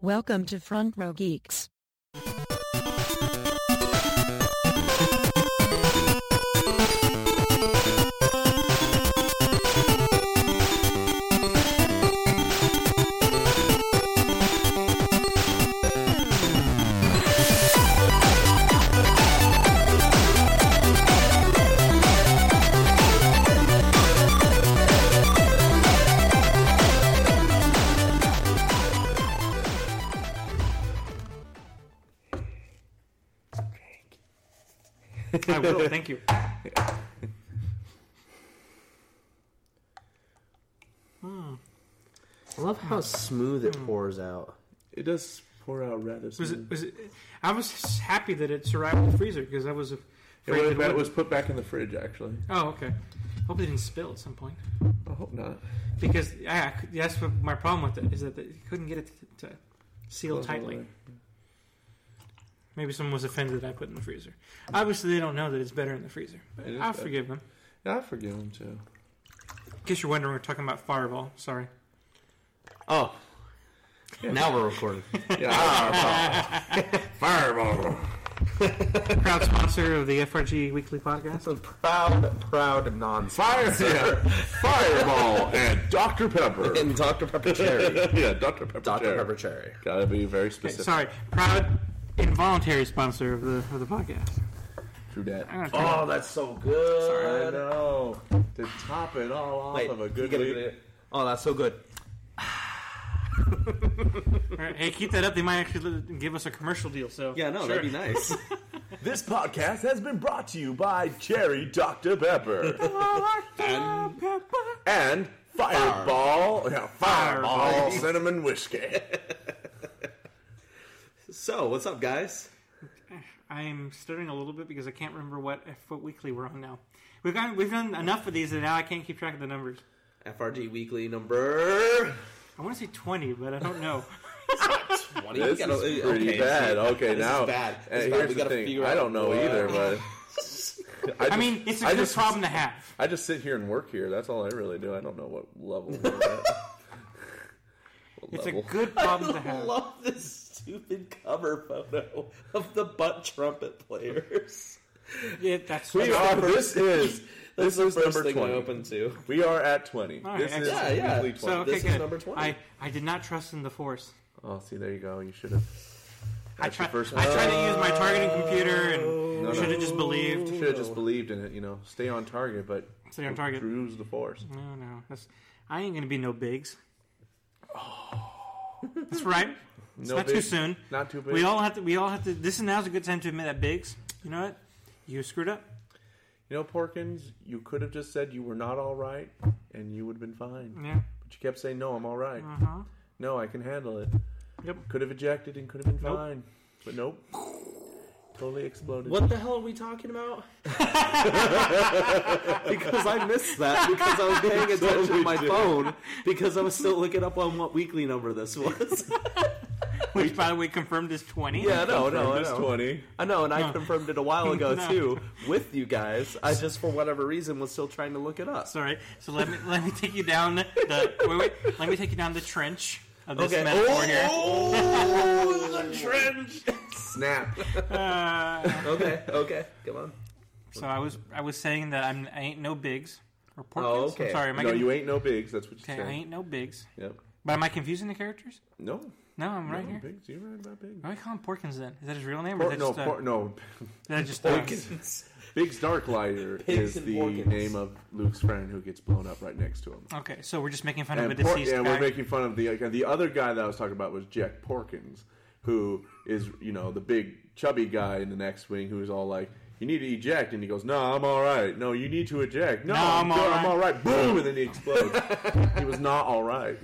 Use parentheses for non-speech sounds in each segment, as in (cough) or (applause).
Welcome to Front Row Geeks. I. (laughs) Thank you. Hmm. I love how smooth it pours out. It does pour out rather Was it? Was it? I was happy that it survived the freezer because I was It afraid was, that that it was put back in the fridge, actually. Oh, okay. Hope it didn't spill at some point I hope not. because yeah, I could- that's what my problem with it is that you couldn't get it to, to seal Close all the tightly. way. Maybe someone was offended that I put it in the freezer. Obviously, they don't know that it's better in the freezer. But It is I'll better. forgive them. Yeah, I forgive him too. In case you're wondering, we're talking about Fireball. Sorry. Oh, now we're recording. (laughs) Yeah, fireball. (laughs) Proud sponsor of the FRG Weekly Podcast. That's a proud, proud non Fire, yeah. Fireball and Dr. Pepper. and Dr. Pepper Cherry. (laughs) yeah, Dr. Pepper. Dr. cherry. Pepper Cherry. Gotta be very Okay, specific. sorry, proud involuntary sponsor of the of the podcast. True that. I'm gonna try Oh, that's so good. Sorry. I know. To top it all off Wait, of a you good gotta week. get it. Oh, that's so good. (laughs) All right, hey, keep that up. They might actually li- give us a commercial deal. So Yeah, no, Sure. that'd be nice. (laughs) This podcast has been brought to you by Cherry Dr. Pepper (laughs) and, and Fireball, yeah, Fireball Cinnamon Whiskey. So, what's up, guys? I'm stuttering a little bit because I can't remember what what weekly we're on now. We've got we've done enough of these that now I can't keep track of the numbers. FRG Weekly number I want to say 20, but I don't know. (laughs) 20. This gotta- is pretty okay, bad. so- Okay, this now is bad. This is bad. here's We the gotta thing. figure I don't know what- either, but I, (laughs) I mean, it's a I good just- problem to have. I just sit here and work here. That's all I really do. I don't know what level. we're at. What It's level. a good problem to (laughs) I have. love this stupid cover photo of the butt trumpet players. Yeah, that's We are. This is That's this is number thing I twenty. opened to. We are at twenty. All right, this is. Yeah, yeah. weekly So twenty. okay, This is number 20. I I did not trust in the force. Oh, see, there you go. You should have. I That's your tried. first I tried to use my targeting computer and No, should no. have just believed. Should have just believed in it. You know, stay on target, but Stay on target. Cruise the force. No, no, that's I ain't gonna be no Biggs. Oh. That's right. It's No not too soon. Not too big. We all have to. We all have to. This is now's a good time to admit that Biggs. You know what? You screwed up. You know, Porkins, you could have just said you were not all right, and you would have been fine. Yeah. But you kept saying, "No, I'm all right. Uh huh. No, I can handle it." Yep. Could have ejected and could have been Nope. fine, but nope. Totally exploded. What the hell are we talking about? (laughs) (laughs) because I missed that because I was paying attention to my phone because I was still looking up on what weekly number this was. (laughs) (laughs) Which, by the way, confirmed is twenty. yeah, no, no, I It's know. twenty. I know, and I No. confirmed it a while (laughs) ago No. too with you guys. I just, for whatever reason, was still trying to look it up. Sorry. So let me let me take you down the wait wait. Let me take you down the trench of this Okay. metaphor here. Oh, the (laughs) trench. Snap. Uh, Okay, okay, come on. so I was I was saying that I'm I ain't no Biggs or Porkins. Oh, okay. I'm sorry. Am I no, getting, you ain't no Biggs. That's what you said. okay? I ain't no Biggs. Yep. But am I confusing the characters? No. No, I'm right no, here. Biggs. You're right about Biggs. Why do we call him Porkins then? Is that his real name, or is that no, just, uh, por- no. is that just (laughs) uh, Biggs Darklighter (laughs) Pigs is and the Porkins. name of Luke's friend who gets blown up right next to him. Okay, so we're just making fun of a And Por- deceased yeah, guy. we're making fun of the the other guy that I was talking about was Jek Porkins, who is you know the big chubby guy in the X-wing who's all like, "You need to eject," and he goes, "No, I'm all right. No, you need to eject. No, No, I'm, I'm good. I'm right." all right." Boom, and then he explodes. (laughs) he was not all right.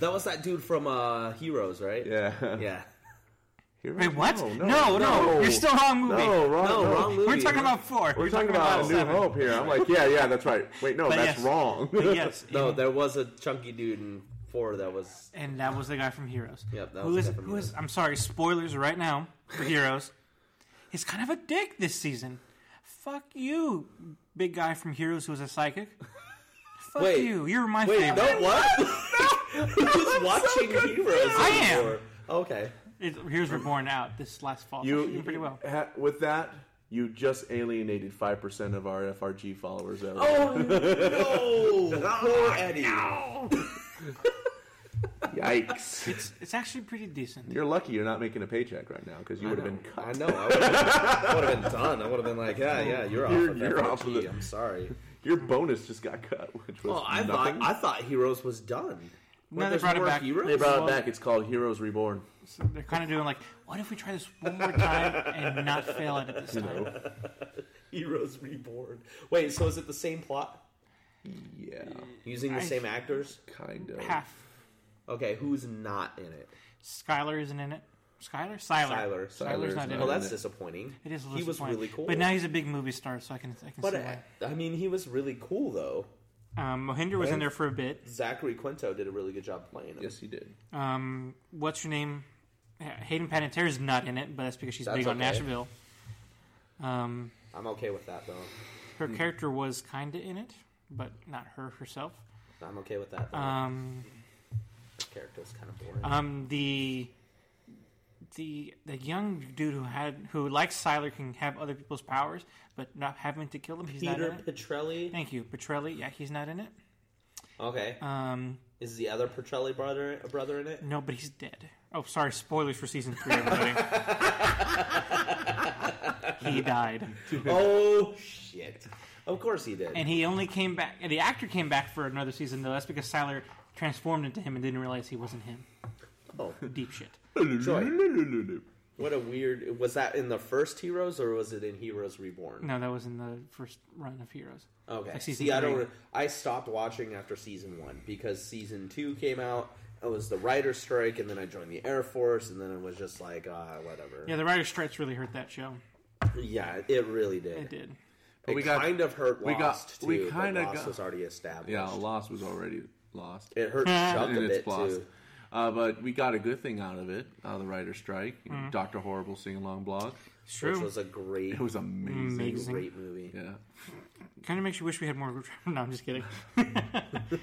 That was that dude from uh, Heroes, right? Yeah. Yeah. Heroes? Wait, what? No, No, no, no, you're still wrong movie. No, wrong. No, no. wrong movie. We're talking about four. We're talking about, a New seven. Hope here. I'm like, yeah, yeah, that's right. Wait, no, But that's yes. wrong. But yes, (laughs) No, in- there was a chunky dude in four that was. and that was the guy from Heroes. Yep, that who was is the guy from who is? I'm sorry, spoilers right now for Heroes. He's kind of a dick this season. Fuck you, big guy from Heroes who's a psychic. Fuck Wait. you. You're my Wait, favorite. no, what? Who's (laughs) watching Heroes? I am. anymore? Okay. It, Heroes Reborn out this last fall. You You doing pretty well. ha- with that. You just alienated five percent of our FRG followers. Ever. Oh (laughs) no! Poor Eddie. (laughs) Yikes! (laughs) It's it's actually pretty decent. You're lucky you're not making a paycheck right now because you would have been cut. I know. I would have, would have been done. I would have been like, yeah, yeah, you're, You're- off of you're off of the- I'm sorry. (laughs) Your bonus just got cut, which was Well, I nothing. thought I thought Heroes was done. No, they brought it back. Heroes? they brought it back. It's called Heroes Reborn. So they're kind of doing like, what if we try this one more time and not fail at it this time? (laughs) Heroes Reborn. Wait, so is it the same plot Yeah, using the I- same actors? kind of. Half. Okay, who's not in it? Skylar isn't in it. Skylar? Sylar. Sylar. Sylar's Sylar's not in Well, not that's disappointing. It is. a He was disappointing. really cool. but now he's a big movie star, so I can I can But see uh, why. I mean, he was really cool though. Um, Mohinder was in there for a bit. Zachary Quinto did a really good job playing him. Yes, he did. Um, what's your name? Hayden Panettiere is not in it, but that's because she's That's big on okay. Nashville. Um, I'm okay with that though. her character was kind of in it, but not her herself. I'm okay with that. Though. Um, His character was kind of boring. um, the the the young dude who had who like Sylar can have other people's powers, but not having to kill them. He's not Peter in it. Petrelli. Thank you, Petrelli. Yeah, he's not in it. Okay. Um, Is the other Petrelli brother a brother in it? no, but he's dead. Oh, sorry, spoilers for season three. Everybody. (laughs) he died, oh shit! Of course he did. and he only came back. And the actor came back for another season, though. That's because Sylar transformed into him and didn't realize he wasn't him. oh, Deep shit. Joy. what a weird. Was that in the first Heroes or was it in Heroes Reborn? No, that was in the first run of Heroes. Okay. Like season See, I don't. I stopped watching after season one because season two came out. It was the writer's strike, and then I joined the Air Force, and then it was just like, ah, whatever. Yeah, the writer's strikes really hurt that show. Yeah, it really did. It did. It we got- kind of hurt we got- too. we but kinda Lost got- was already established. Yeah, Lost was already lost. It hurt Chuck (laughs) a it's bit lost. too. Uh, but we got a good thing out of it, out of the writer's strike. Mm-hmm. Doctor Horrible sing along blog. It's true. Which was a great, It was amazing. Amazing. great movie. Yeah. Kind of makes you wish we had more. (laughs) No, I'm just kidding. (laughs) I'm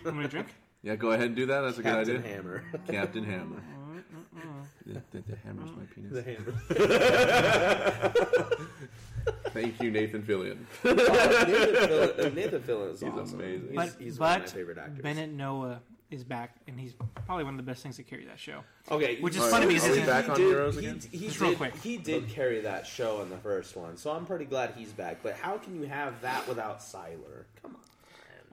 gonna drink. Yeah, go ahead and do that. That's a Captain good idea. Captain Hammer. Captain Hammer. the, the, the hammer's my penis. The Hammer. Thank you, Nathan Fillion. (laughs) Nathan Fillion, (laughs) Nathan Fillion is He's awesome. amazing. He's, But he's one of my favorite actors. Bennett Noah is back, and he's probably one of the best things to carry that show. Okay, Which is All funny because are we back he on did, Heroes he, again? He, Just did, real quick. he did carry that show in the first one, so I'm pretty glad he's back. But how can you have that without Sylar? Come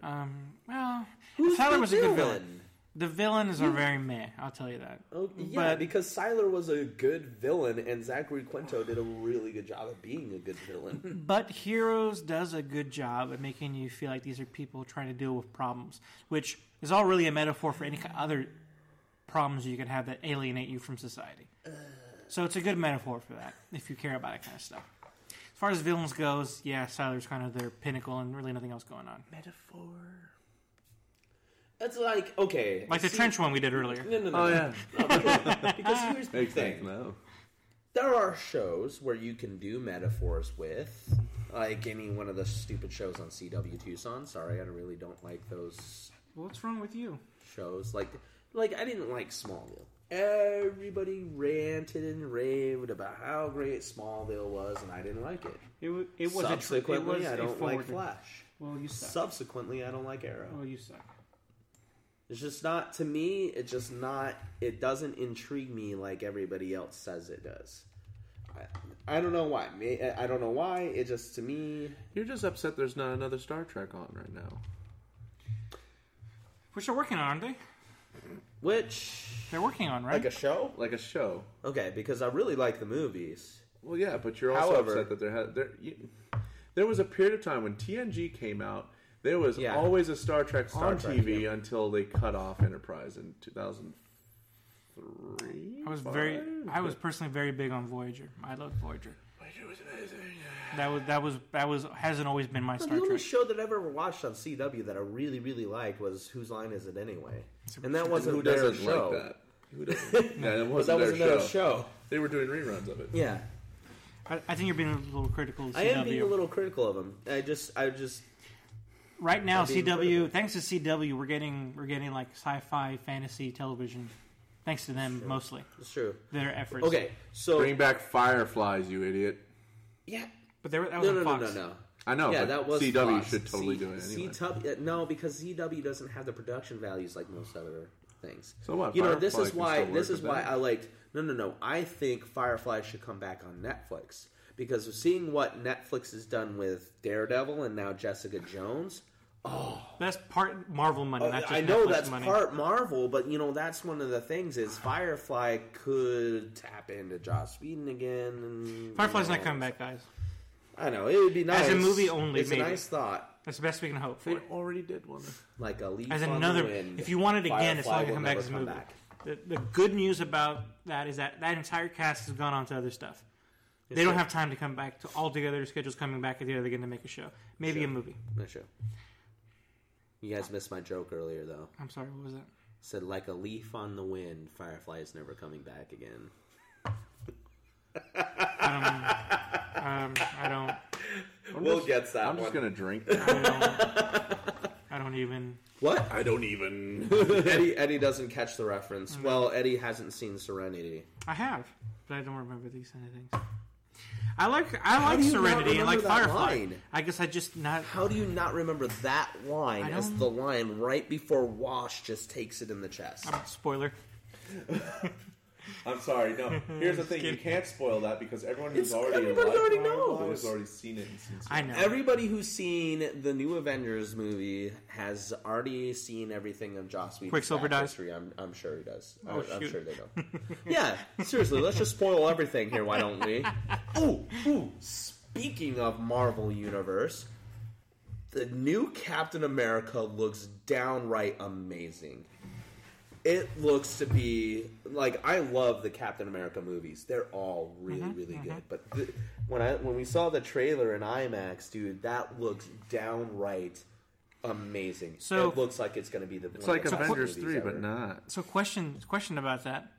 on. Um, well, Who's Tyler the was a good villain. The villains are very meh. I'll tell you that. Oh, yeah, But- because Sylar was a good villain, and Zachary Quinto did a really good job of being a good villain. (laughs) But Heroes does a good job at making you feel like these are people trying to deal with problems, which is all really a metaphor for any other problems you can have that alienate you from society. So it's a good metaphor for that if you care about that kind of stuff. As far as villains goes, yeah, Sylar's kind of their pinnacle, and really nothing else going on. Metaphor. It's like okay, Like the see- trench one we did earlier. No, no, no. Oh, no. yeah. No, because, (laughs) because here's the thing. sense now. There are shows where you can do metaphors with, like any one of the stupid shows on CW Tucson. Sorry, I really don't like those What's wrong with you? shows. Like, like I didn't like Smallville. Everybody ranted and raved about how great Smallville was, and I didn't like it. It, wa- it was Subsequently, a, it was I a don't like Flash. Well, you suck. Subsequently, I don't like Arrow. well, you suck. It's just not to me. It's just not. It doesn't intrigue me like everybody else says it does. I, I don't know why. I don't know why. It just to me. You're just upset there's not another Star Trek on right now. Which they're working on, aren't they? Which They're working on, right? like a show? Like a show. Okay, because I really like the movies. Well, yeah, but you're also However- upset that there had there. You, there was a period of time when TNG came out. There was Yeah. always a Star Trek Star on Trek, TV yeah. until they cut off Enterprise in 2003. I was very, I was personally very big on Voyager. I loved Voyager. Voyager was amazing. That was that was that was hasn't always been my Star The Star only Trek. show that I ever watched on CW that I really, really liked was Whose Line Is It Anyway? And that wasn't their doesn't show. like that? Who (laughs) doesn't? yeah, it wasn't that their wasn't show. show. They were doing reruns of it. Yeah, I, I think you're being a little critical. Of CW. I am being a little critical of them. I just, I just, right now. I'm CW, thanks to CW, we're getting we're getting like sci-fi fantasy television thanks to them mostly It's true. their efforts. Okay, so Bring back Fireflies, you idiot. yeah, but there, were, that was no, no, on no, Fox. no, no. I know, yeah, but that was CW Fox. should totally C- do it anyway. CW, uh, no, because CW doesn't have the production values like most other things. So what, You know, this Firefly is can why still this is with why that. I liked. No, no, no. I think Firefly should come back on Netflix because of seeing what Netflix has done with Daredevil and now Jessica Jones. Oh, that's part Marvel money, oh, not just Oh, I know Netflix that's money. part Marvel, but you know that's one of the things is Firefly could tap into Joss Whedon again. And, Firefly's you know, not coming back, guys. I know it would be nice As a movie only, It's maybe. a nice thought. That's the best we can hope for. They already did one. Like a leaf As on another, the wind. if you want it again, it's Firefly not going to come back as a movie. back. The, the good news about that is that that entire cast has gone on to other stuff. They don't have time to come back to all together. Their schedule's coming back together. They're going to make a show, maybe Sure. a movie. Not sure. You guys missed my joke earlier, though. I'm sorry, what was that? Said like a leaf on the wind, Firefly is never coming back again. Um, I don't. we'll get that I'm just gonna drink. I don't, I don't even. What? I don't even. (laughs) Eddie Eddie doesn't catch the reference. Well, Eddie hasn't seen Serenity. I have, but I don't remember these kind of things. I like I like do you not Serenity and like that Firefly. line? I guess I just not. How do you not remember that line as don't- the line right before Wash just takes it in the chest? Spoiler. (laughs) I'm sorry. No. (laughs) Here's the thing: you can't spoil that because everyone who's It's- already everybody in already knows. has already seen it. And seen I know. Everybody who's seen the new Avengers movie has already seen everything of Joss Whedon's Quicksilver back dies? history. I'm, I'm sure he does. Oh, I, I'm shoot. sure they know. (laughs) yeah, seriously, let's just spoil everything here. Why don't we? (laughs) Ooh, ooh. Speaking of Marvel Universe, the new Captain America looks downright amazing. It looks to be like I love the Captain America movies. They're all really, Mm-hmm, really good. But the, when I when we saw the trailer in IMAX, dude, that looks downright amazing. So- it looks like it's going to be the. It's like one of the best Avengers three, ever. but not. So question question about that.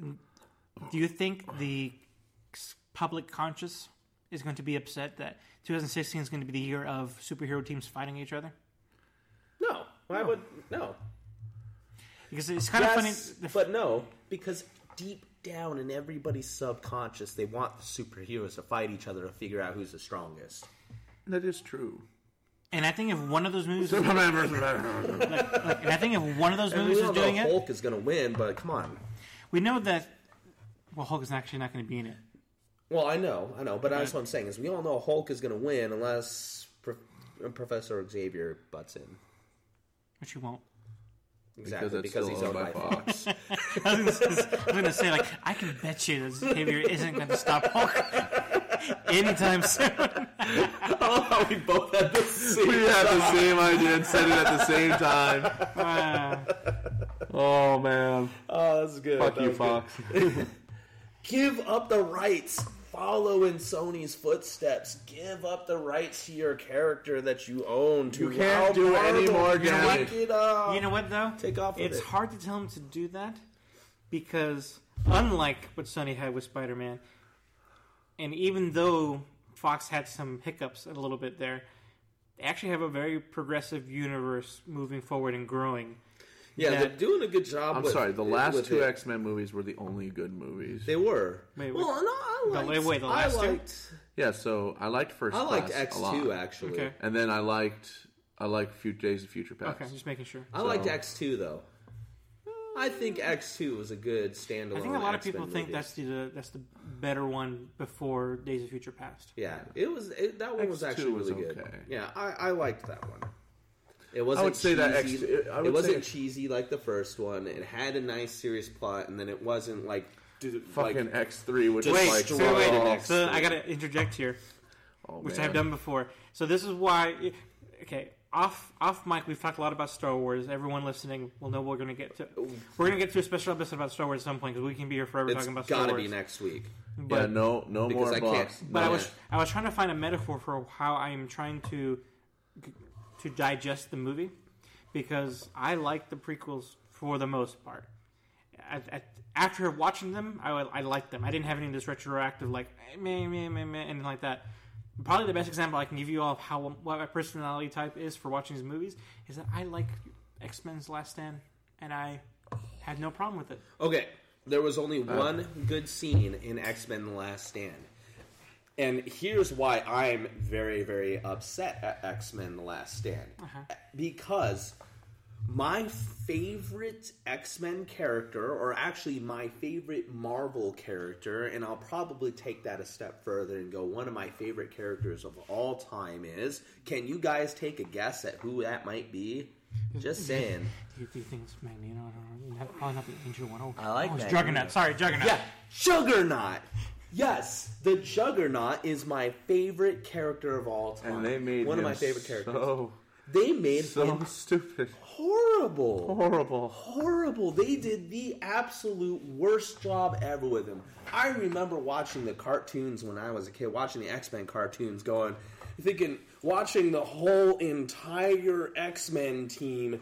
Do you think the public conscious is going to be upset that 2016 is going to be the year of superhero teams fighting each other? No, why would no? Because it's kind of funny. Yes, but no, because deep down in everybody's subconscious, they want the superheroes to fight each other to figure out who's the strongest. That is true. and I think if one of those movies, (laughs) and I think if one of those movies is all know doing it, Hulk is going to win, but come on. we know that. Well, Hulk is actually not going to be in it. Well, I know, I know, but that's what I'm saying is we all know Hulk is going to win unless Pro- Professor Xavier butts in. Which you won't. Exactly it's because, still he's owned by Fox. (laughs) I was going to say, like, I can bet you that behavior isn't going to stop Hulk (laughs) anytime soon. (laughs) oh, we both had the same. we had the same idea and said it at the same time. Uh, Oh man! Oh, that's good. Fuck That you. Fox. Give up the rights. Follow in Sony's footsteps. Give up the rights to your character that you own. To You can't allow do any more to damage. pick it up. you know what, though? Take off with It's it. hard to tell him to do that because, unlike what Sony had with Spider Man, and even though Fox had some hiccups a little bit there, they actually have a very progressive universe moving forward and growing. Yeah, that- they're doing a good job. I'm with- sorry. The last with two it. X Men movies were the only good movies. They were. Wait, well, no, I The- liked. wait, the I last two? liked. yeah. So I liked First I liked Class X a lot. two actually. Okay. and then I liked I liked Few Days of Future Past. Okay, just making sure. I liked X two though. I think X two was a good standalone. I think a lot of X-Men people think movie. that's the that's the better one before Days of Future Past. Yeah, it was. It, that one was X2 actually was really good. okay. Yeah, I, I liked that one. It wasn't. would say that cheesy. X- I would it wasn't say- cheesy like the first one. It had a nice, serious plot, and then it wasn't like dude, Fucking like, X three, which Just is Wait, like so destroy wait, the next- so I gotta interject here, (laughs) oh, which man. I've done before. So this is why. Okay, off off mic, we've talked a lot about Star Wars. Everyone listening will know we're gonna get to. We're gonna get to a special episode about Star Wars at some point because we can be here forever it's talking about Star gotta Wars. be next week. But, Yeah, no, no more I blocks. can't- but I Yeah. was I was trying to find a metaphor for how I am trying to to digest the movie because I like the prequels for the most part. At, at, after watching them, I, I liked them. I didn't have any of this retroactive like eh, meh, meh, meh, meh, anything like that. Probably the best example I can give you all of how what my personality type is for watching these movies is that I like X Men's Last Stand and I Had no problem with it. Okay, there was only one good scene in X Men: The Last Stand, and here's why I'm very, very upset at X Men: The Last Stand uh-huh. because my favorite X Men character, or actually my favorite Marvel character, and I'll probably take that a step further and go one of my favorite characters of all time is. Can you guys take a guess at who that might be? Just (laughs) saying. Do you, do you think it's Magneto? I don't know. Not- Probably not the Angel one. Oh, I like oh, it's Juggernaut. Sorry, Juggernaut. Yeah, Juggernaut. Yes, the Juggernaut is my favorite character of all time. And they made one of my favorite characters. So, they made so him stupid. horrible. Horrible. Horrible. They did the absolute worst job ever with him. I remember watching the cartoons when I was a kid, watching the X Men cartoons, going, thinking, watching the whole entire X Men team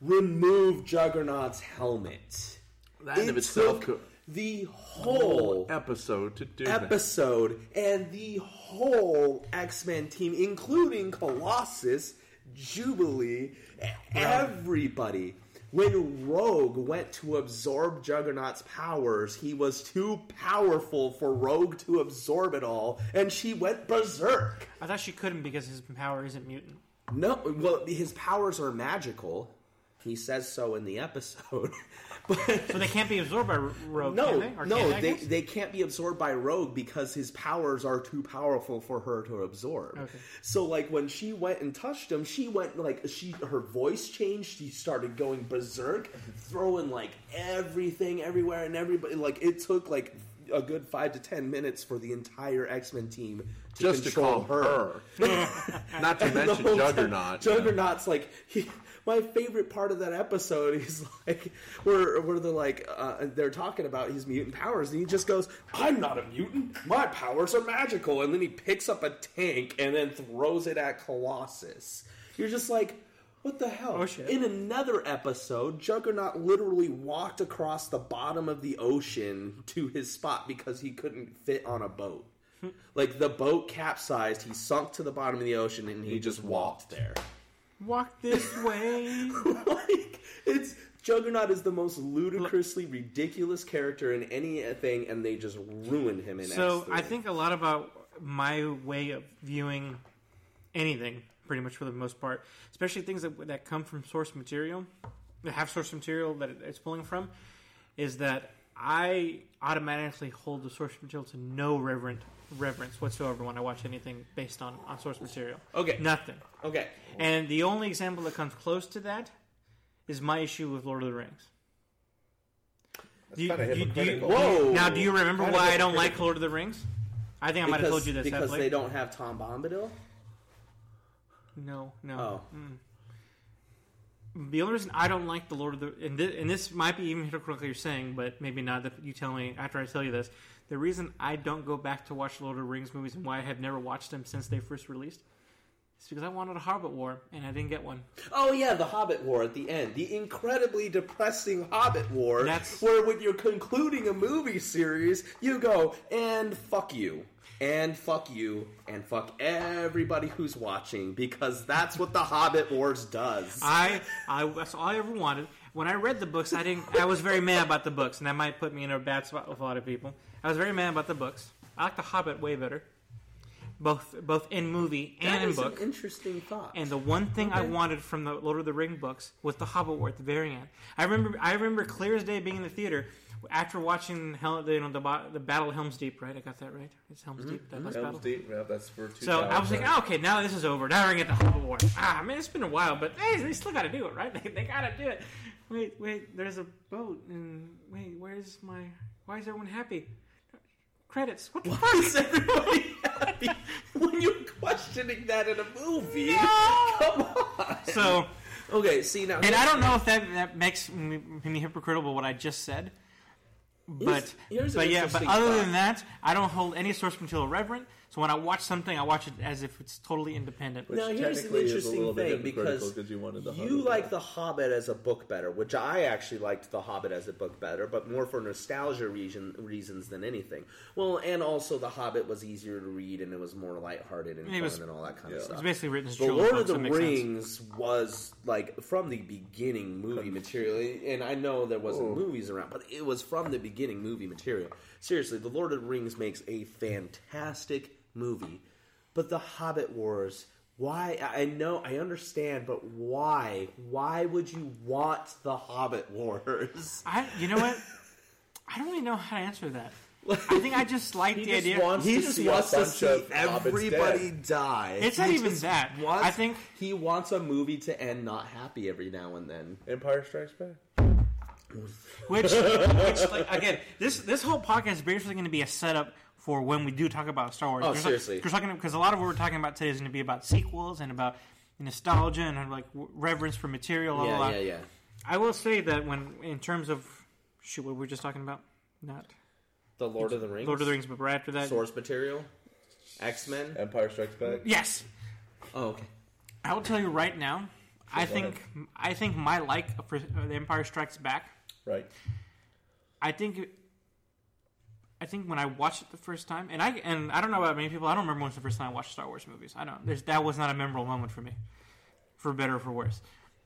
remove Juggernaut's helmet. That in It of itself took could the whole episode to do that. episode and the whole X Men team, including Colossus, Jubilee, everybody. When Rogue went to absorb Juggernaut's powers, he was too powerful for Rogue to absorb it all, and she went berserk. I thought she couldn't because his power isn't mutant. No, well, his powers are magical. He says so in the episode. (laughs) but So they can't be absorbed by Rogue, no, can they? No, can, they, they, can't be absorbed by Rogue because his powers are too powerful for her to absorb. Okay. So like when she went and touched him, she went like she her voice changed. She started going berserk, throwing like everything everywhere and everybody. Like it took like a good five to ten minutes for the entire X Men team to Just to control call her. (laughs) Not to the mention whole time, Juggernaut. Juggernaut's like he, my favorite part of that episode is like where where they're like uh, they're talking about his mutant powers, and he just goes, "I'm not a mutant. My powers are magical." And then he picks up a tank and then throws it at Colossus. You're just like. What the hell? Oh. In another episode, Juggernaut literally walked across the bottom of the ocean to his spot because he couldn't fit on a boat. like the boat capsized, he sunk to the bottom of the ocean, and he, just walked there. Walk this (laughs) way. like it's Juggernaut is the most ludicrously ridiculous character in anything, and they just ruined him in. so X3. I think a lot about my way of viewing anything, pretty much for the most part, especially things that that come from source material, that have source material that it's pulling from, is that I automatically hold the source material to no reverent reverence whatsoever when I watch anything based on, on source material. Okay. Nothing. okay. And the only example that comes close to that is my issue with Lord of the Rings. Do you- kinda do you- do you- Whoa. Now, do you remember Kinda why I don't like hypocritical. Lord of the Rings? I think I might have told you this. because haven't they don't have Tom Bombadil. No, no. Oh, mm. The only reason I don't like the Lord of the and this, and this might be even hypocritical you're saying, but maybe not. That you tell me after I tell you this. The reason I don't go back to watch Lord of the Rings movies and why I have never watched them since they first released is because I wanted a Hobbit War and I didn't get one. oh yeah, the Hobbit War at the end, the incredibly depressing Hobbit War, That's- where when you're concluding a movie series, you go and fuck you. And fuck you, and fuck everybody who's watching, because that's what the Hobbit Wars does. I, I that's all I ever wanted. When I read the books, I didn't. I was very mad about the books, and that might put me in a bad spot with a lot of people. I was very mad about the books. I like the Hobbit way better, both both in movie and That in book. an interesting thought. And the one thing I wanted from the Lord of the Ring books was the Hobbit War at the very end. I remember, I remember clear as day being in the theater after watching Hel- the, you know, the, the Battle of Helm's Deep. Right, I got that right. It's Helm's Deep. That battle. Helm's Deep, yeah, that's for two So I was like, oh, okay, now this is over. Now we're getting the Hobbit War. Ah, I mean, it's been a while, but hey, they still got to do it, right? (laughs) They, they got to do it. Wait, wait, there's a boat, and wait, where's my? Why is everyone happy? Credits. What the Why fuck? is everybody (laughs) happy when you're questioning that in a movie? Come on. So, Okay, see now. and I don't know if that that makes me, me hypocritical what I just said. But here's an but yeah, but other thought. than that, I don't hold any source material reverent. So when I watch something, I watch it as if it's totally independent. Now here's an technically is a interesting thing because you The you like. The Hobbit as a book better, which I actually liked The Hobbit as a book better, but more for nostalgia reason, reasons than anything. Well, and also The Hobbit was easier to read and it was more lighthearted and It fun was- and all that kind yeah. of It's stuff. It's basically written as The Lord of the that sense. Rings was like from the beginning movie material, and I know there wasn't oh. movies around, but it was from the beginning movie material. Seriously, The Lord of the Rings makes a fantastic movie, but The Hobbit Wars. Why? I I know, I understand, but why? Why would you want The Hobbit Wars? I, you know what? I don't really know how to answer that. (laughs) I think I just like He the just idea. wants He to just see a wants to see of everybody die. It's He not even that. wants- I think- he wants a movie to end not happy every now and then. Empire Strikes Back. Which, (laughs) which like, again, this this whole podcast is basically going to be a setup for when we do talk about Star Wars. Oh, Because, seriously. because talking because a lot of what we're talking about today is going to be about sequels and about nostalgia and like reverence for material. Blah, blah, Yeah, blah. yeah, yeah. I will say that when in terms of shoot, what were we just talking about? Not The Lord of the Rings. Lord of the Rings, but right after that, source material. X Men. Empire Strikes Back. yes, Oh, okay. I will tell you right now. I Go think I think my like for uh, The Empire Strikes Back. Right. I think I think when I watched it the first time, and I and I don't know about many people. I don't remember when was the first time I watched Star Wars movies. I don't. There's that was not a memorable moment for me, for better or for worse.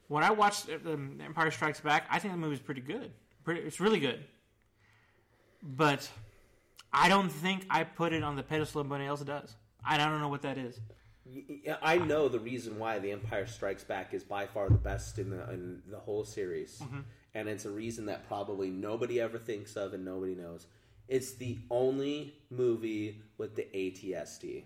When I watched um, Empire Strikes Back, I think the movie's pretty good. Pretty, it's really good. But I don't think I put it on the pedestal anybody else does. I don't know what that is. I know the reason why The Empire Strikes Back is by far the best in the in the whole series, Mm-hmm. And it's a reason that probably nobody ever thinks of and nobody knows. It's the only movie with the AT-ST.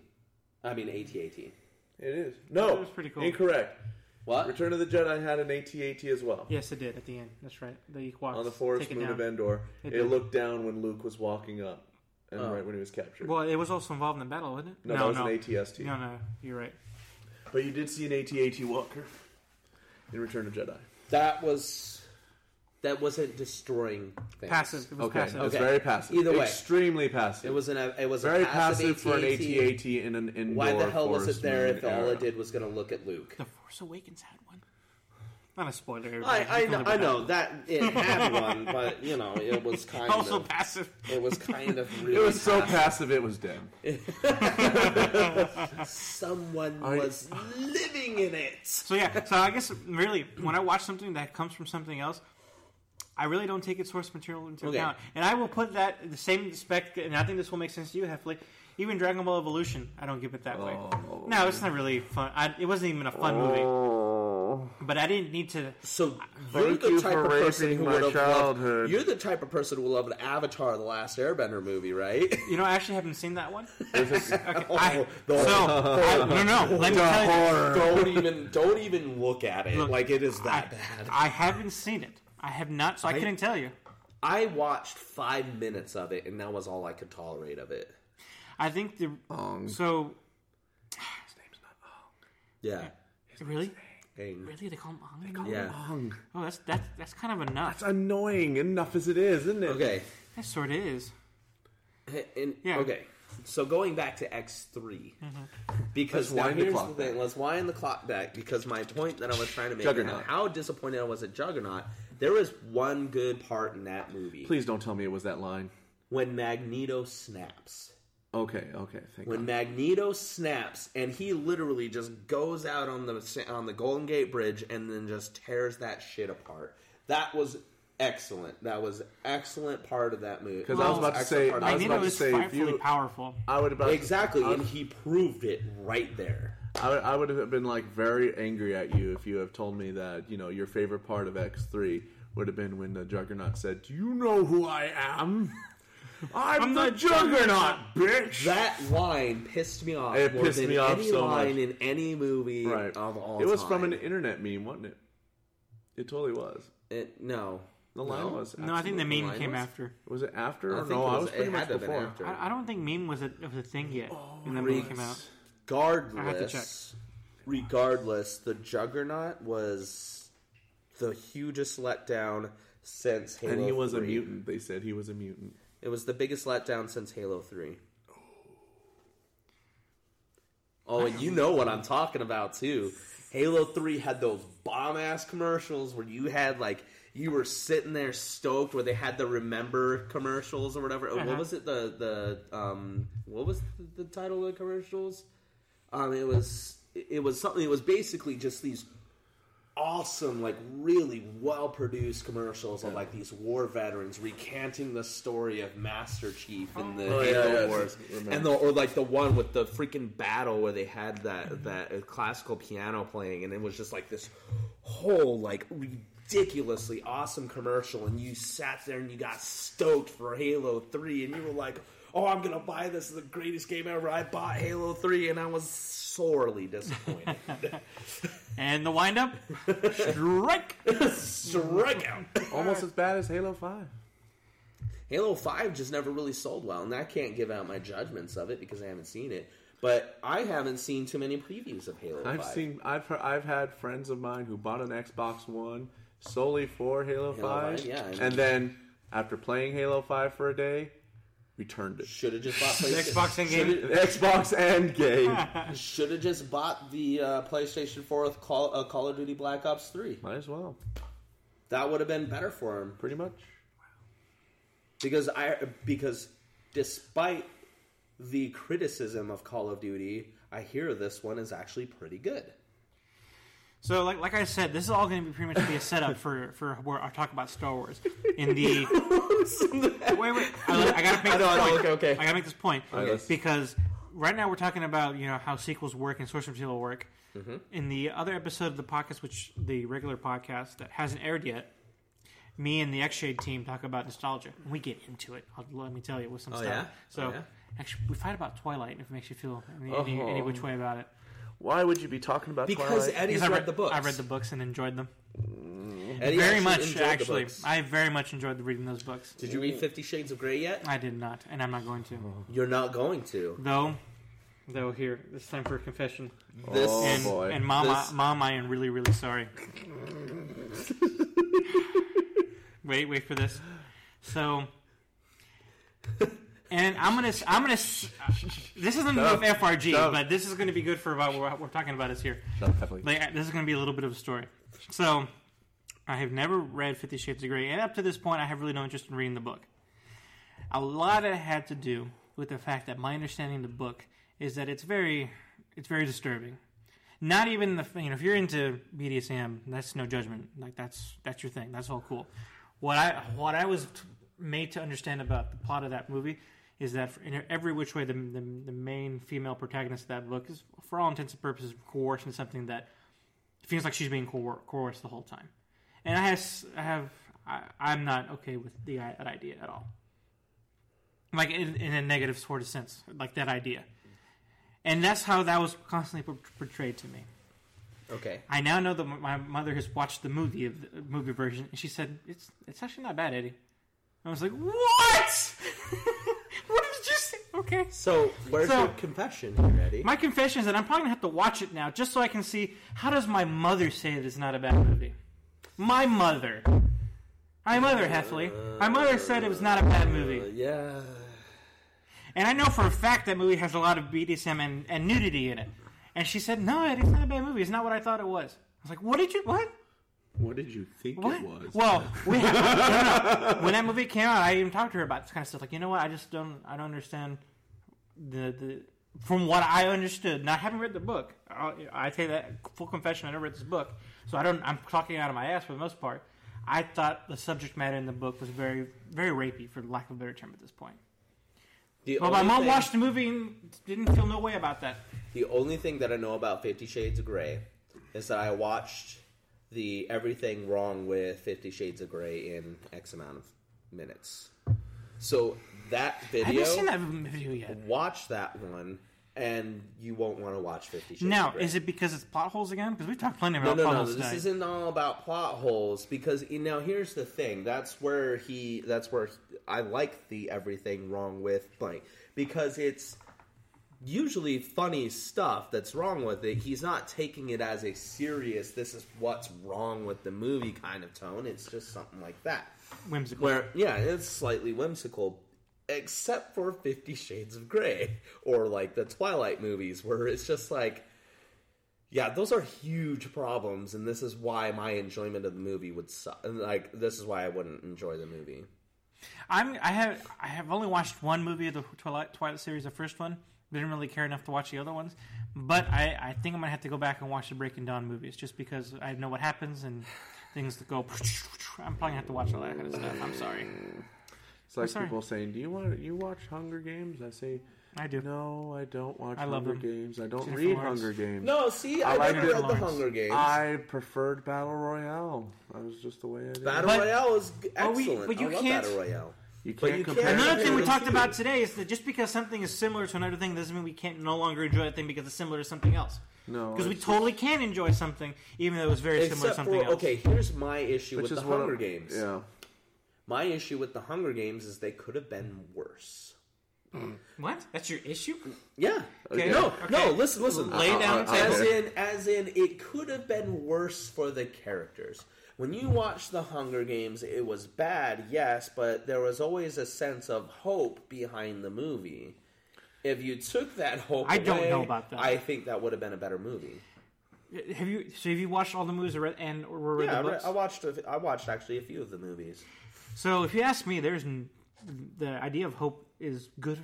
I mean AT-AT. It is. No. It was pretty cool. Incorrect. What? Return of the Jedi had an AT-AT as well. Yes, it did at the end. That's right. The Ewoks On the forest moon down. of Endor. It It, looked down when Luke was walking up. And Oh. right when he was captured. Well, it was also involved in the battle, wasn't it? no, no that was an AT-ST. No, no, you're right. But you did see an AT-AT walker in Return of Jedi. That was that wasn't destroying things. Passive. It was Okay, passive. it's Okay. very passive. Either way. extremely passive. It was an it was very a passive, passive for an AT-AT. AT-AT in an Endor Why the hell was it there moon if all it did was going to look at Luke? The Force Awakens had one. Not a spoiler. I. I, know, I know that it had (laughs) one, but you know it was kind (laughs) Also of passive. it was kind of really (laughs) It was so passive. passive it was dead. Someone I- was living in it. So yeah. So I guess really, when I watch something that comes from something else, I really don't take its source material into Okay. account, and I will put that the same spec. And I think this will make sense to you, Heffley. Even Dragon Ball Evolution, I don't give it that way. Oh. No, it's not really fun. I, it wasn't even a fun movie. Oh. But I didn't need to. So you're the you type of person who would have loved. You're the type of person who loved Avatar: The Last Airbender movie, right? (laughs) You know, I actually haven't seen that one. There's a- (laughs) I, (laughs) oh, the- so I, no, no. Let me tell you. don't even don't even look at it Look, like it is I, that bad. I haven't seen it. I have not, so I, I- couldn't tell you. I watched five minutes of it, and that was all I could tolerate of it. I think the Ong. so (sighs) His name's not Ong. Yeah. really, Hey, really they call him Ong. in the movie? yeah. Ong. Oh, that's that's that's kind of enough. It's annoying enough as it is, isn't it? Okay. That sort of is. And, Yeah. Okay. So going back to X 3 mm-hmm. because Let's now wind the here's clock the thing. back. Let's wind the clock back because my point that I was trying to make, Juggernaut. how disappointed I was at Juggernaut. There was one good part in that movie Please don't tell me it was that line. when Magneto snaps. Okay, okay, thank you. When God. Magneto snaps and he literally just goes out on the on the Golden Gate Bridge and then just tears that shit apart. That was excellent. That was excellent part of that movie. 'Cause I was about to say- part I was Magneto about to is say, if frightfully you- powerful. I would about Exactly, I and he proved it right there. I would, I would have been like very angry at you if you have told me that you know your favorite part of X three would have been when the Juggernaut said, "Do you know who I am? (laughs) I'm, I'm the, the Juggernaut, bitch." That line pissed me off It more pissed than me off any so line much. in any movie right. of all it was time. from an internet meme, wasn't it? It totally was. It, no. The line No? was. No, I think the meme line came was? after. Was it after? I Or think no, it I was- was pretty it much had to been before. after. I, I don't think meme was a was a thing yet when the Oh, movie came out. Regardless, regardless, the Juggernaut was the hugest letdown since Halo. And he was a mutant. They said he was a mutant. It was the biggest letdown since Halo Three. Oh, and you know what I'm talking about too. Halo 3 had those bomb ass commercials where you had like you were sitting there stoked where they had the remember commercials or whatever. Uh-huh. What was it? The the um what was the, the title of the commercials? Um it was it was something it was basically just these awesome, like really well produced commercials of like these war veterans recanting the story of Master Chief in the Oh, yeah, Halo yeah, Wars, and the, or like the one with the freaking battle where they had that that uh, classical piano playing, and it was just like this whole like ridiculously awesome commercial, and you sat there and you got stoked for Halo Three, and you were like. Oh, I'm gonna buy this! This is the greatest game ever. I bought Halo Three, and I was sorely disappointed. (laughs) And the wind up, strike. Strike out. Almost as bad as Halo Five. Halo 5 just never really sold well, and I can't give out my judgments of it because I haven't seen it. But I haven't seen too many previews of Halo I've 5. seen. I've heard, I've had friends of mine who bought an Xbox One solely for Halo, Halo 5, 5, yeah, I mean- and then after playing Halo Five for a day, returned it. Should have just bought PlayStation. Xbox and game. Xbox and game. (laughs) Should have just bought the uh, PlayStation 4 with Call, uh, Call of Duty Black Ops 3. Might as well. That would have been better for him Pretty much. because I because despite the criticism of Call of Duty, I hear this one is actually pretty good. So, like, like I said, this is all going to be pretty much be a setup for for where I talk about Star Wars. In the (laughs) wait, wait, I, I gotta make I this know, I know, point. okay, okay. I gotta make this point let's- because right now we're talking about you know how sequels work and source material work. Mm-hmm. In the other episode of the podcast, which the regular podcast that hasn't aired yet, me and the X Shade team talk about nostalgia. And we get into it. I'll, let me tell you with some Oh, stuff. yeah? So. Oh, yeah? Actually, we fight about Twilight if it makes you feel any, any, any Oh. which way about it. Why would you be talking about Because Twilight? Eddie's Because I read, the books. I read the books and enjoyed them. Mm. Eddie very actually much, actually. I very much enjoyed reading those books. Did you read Fifty Shades of Grey yet? I did not, and I'm not going to. Oh. You're not going to. Though, though, here it's time for a confession. This Oh, and boy. and mom, This- I, mom, I am really, really sorry. (laughs) wait, wait for this. So, and I'm gonna, I'm gonna. This isn't with FRG, but this is going to be good for about what we're talking about is here. Like, this is going to be a little bit of a story. So, I have never read Fifty Shades of Grey, and up to this point, I have really no interest in reading the book. A lot of it had to do with the fact that my understanding of the book is that it's very, it's very disturbing. Not even the you know if you're into BDSM, that's no judgment. Like that's that's your thing. That's all cool. What I what I was t- made to understand about the plot of that movie is that in every which way the, the the main female protagonist of that book is, for all intents and purposes, coerced into something that feels like she's being coer- coerced the whole time. And I have, I have I, I'm not okay with the that idea at all. Like in, in a negative sort of sense, like that idea. And that's how that was constantly portrayed to me. Okay. I now know that my mother has watched the movie of the movie version, and she said it's it's actually not bad, Eddie. I was like, what? what did you say? Okay. So, where's So- your confession here, Eddie? My confession is that I'm probably gonna have to watch it now, just so I can see how does my mother say that it's not a bad movie. My mother. My mother, Heffley. My mother said it was not a bad movie. Uh, yeah. And I know for a fact that movie has a lot of BDSM and, and nudity in it. And she said, no, it's not a bad movie. It's not what I thought it was. I was like, what did you, what? What did you think What? it was? Well, we no, no. (laughs) when that movie came out, I even talked to her about this kind of stuff. Like, you know what? I just don't, I don't understand the the from what I understood. Not having read the book, I, I tell you that full confession. I never read this book, so I don't. I'm talking out of my ass for the most part. I thought the subject matter in the book was very, very rapey, for lack of a better term, at this point. The Well, my mom thing- watched the movie and didn't feel no way about that. The only thing that I know about Fifty Shades of Grey is that I watched the Everything Wrong with Fifty Shades of Grey in X amount of minutes. So that I video, haven't seen that video yet. watch that one, and you won't want to watch Fifty Shades. Now, is it because it's plot holes again? Because we talked plenty No, about no, plot no. holes This today. isn't all about plot holes because you know. Here's the thing. That's where he. That's where I like the everything wrong with blank because it's usually funny stuff that's wrong with it. He's not taking it as a serious. This is what's wrong with the movie kind of tone. It's just something like that. whimsical. Where yeah, it's slightly whimsical. Except for Fifty Shades of Grey or like the Twilight movies, where it's just like, yeah, those are huge problems, and this is why my enjoyment of the movie would suck. and Like, this is why I wouldn't enjoy the movie. I'm I have I have only watched one movie of the Twilight Twilight series, the first one. Didn't really care enough to watch the other ones, but I, I think I'm gonna have to go back and watch the Breaking Dawn movies just because I know what happens and things that go. I'm probably gonna have to watch all that kind of stuff. I'm sorry. It's like oh, sorry. people saying, "Do you want you watch Hunger Games?" I say, I do. "No, I don't watch I Hunger them. Games. I don't Jennifer read Lawrence. Hunger Games. No, see, I I, like never it. read the Hunger Games. I preferred Battle Royale. That was just the way I did. Battle But- Royale is g- But we- excellent. but you I love can't- Battle Royale. you can't you compare. can't- Another thing we talked about today is that just because something is similar to another thing doesn't mean we can't no longer enjoy that thing because it's similar to something else. No, Because we it's totally can enjoy something even though it's very similar to something for else. okay, here's my issue which with is the Hunger I'm- Games. Yeah, My issue with the Hunger Games is they could have been worse. What? That's your issue? Yeah. Okay. No, Okay. no. Listen, listen. Lay down uh, As okay. in, as in, it could have been worse for the characters. When you watch the Hunger Games, it was bad, yes, but there was always a sense of hope behind the movie. If you took that hope, I don't away, know about that. I think that would have been a better movie. Have you? So have you watched all the movies or read, and or read Yeah, I, the re- books? I watched. A, I watched actually a few of the movies. So if you ask me, there's n- the idea of hope is good.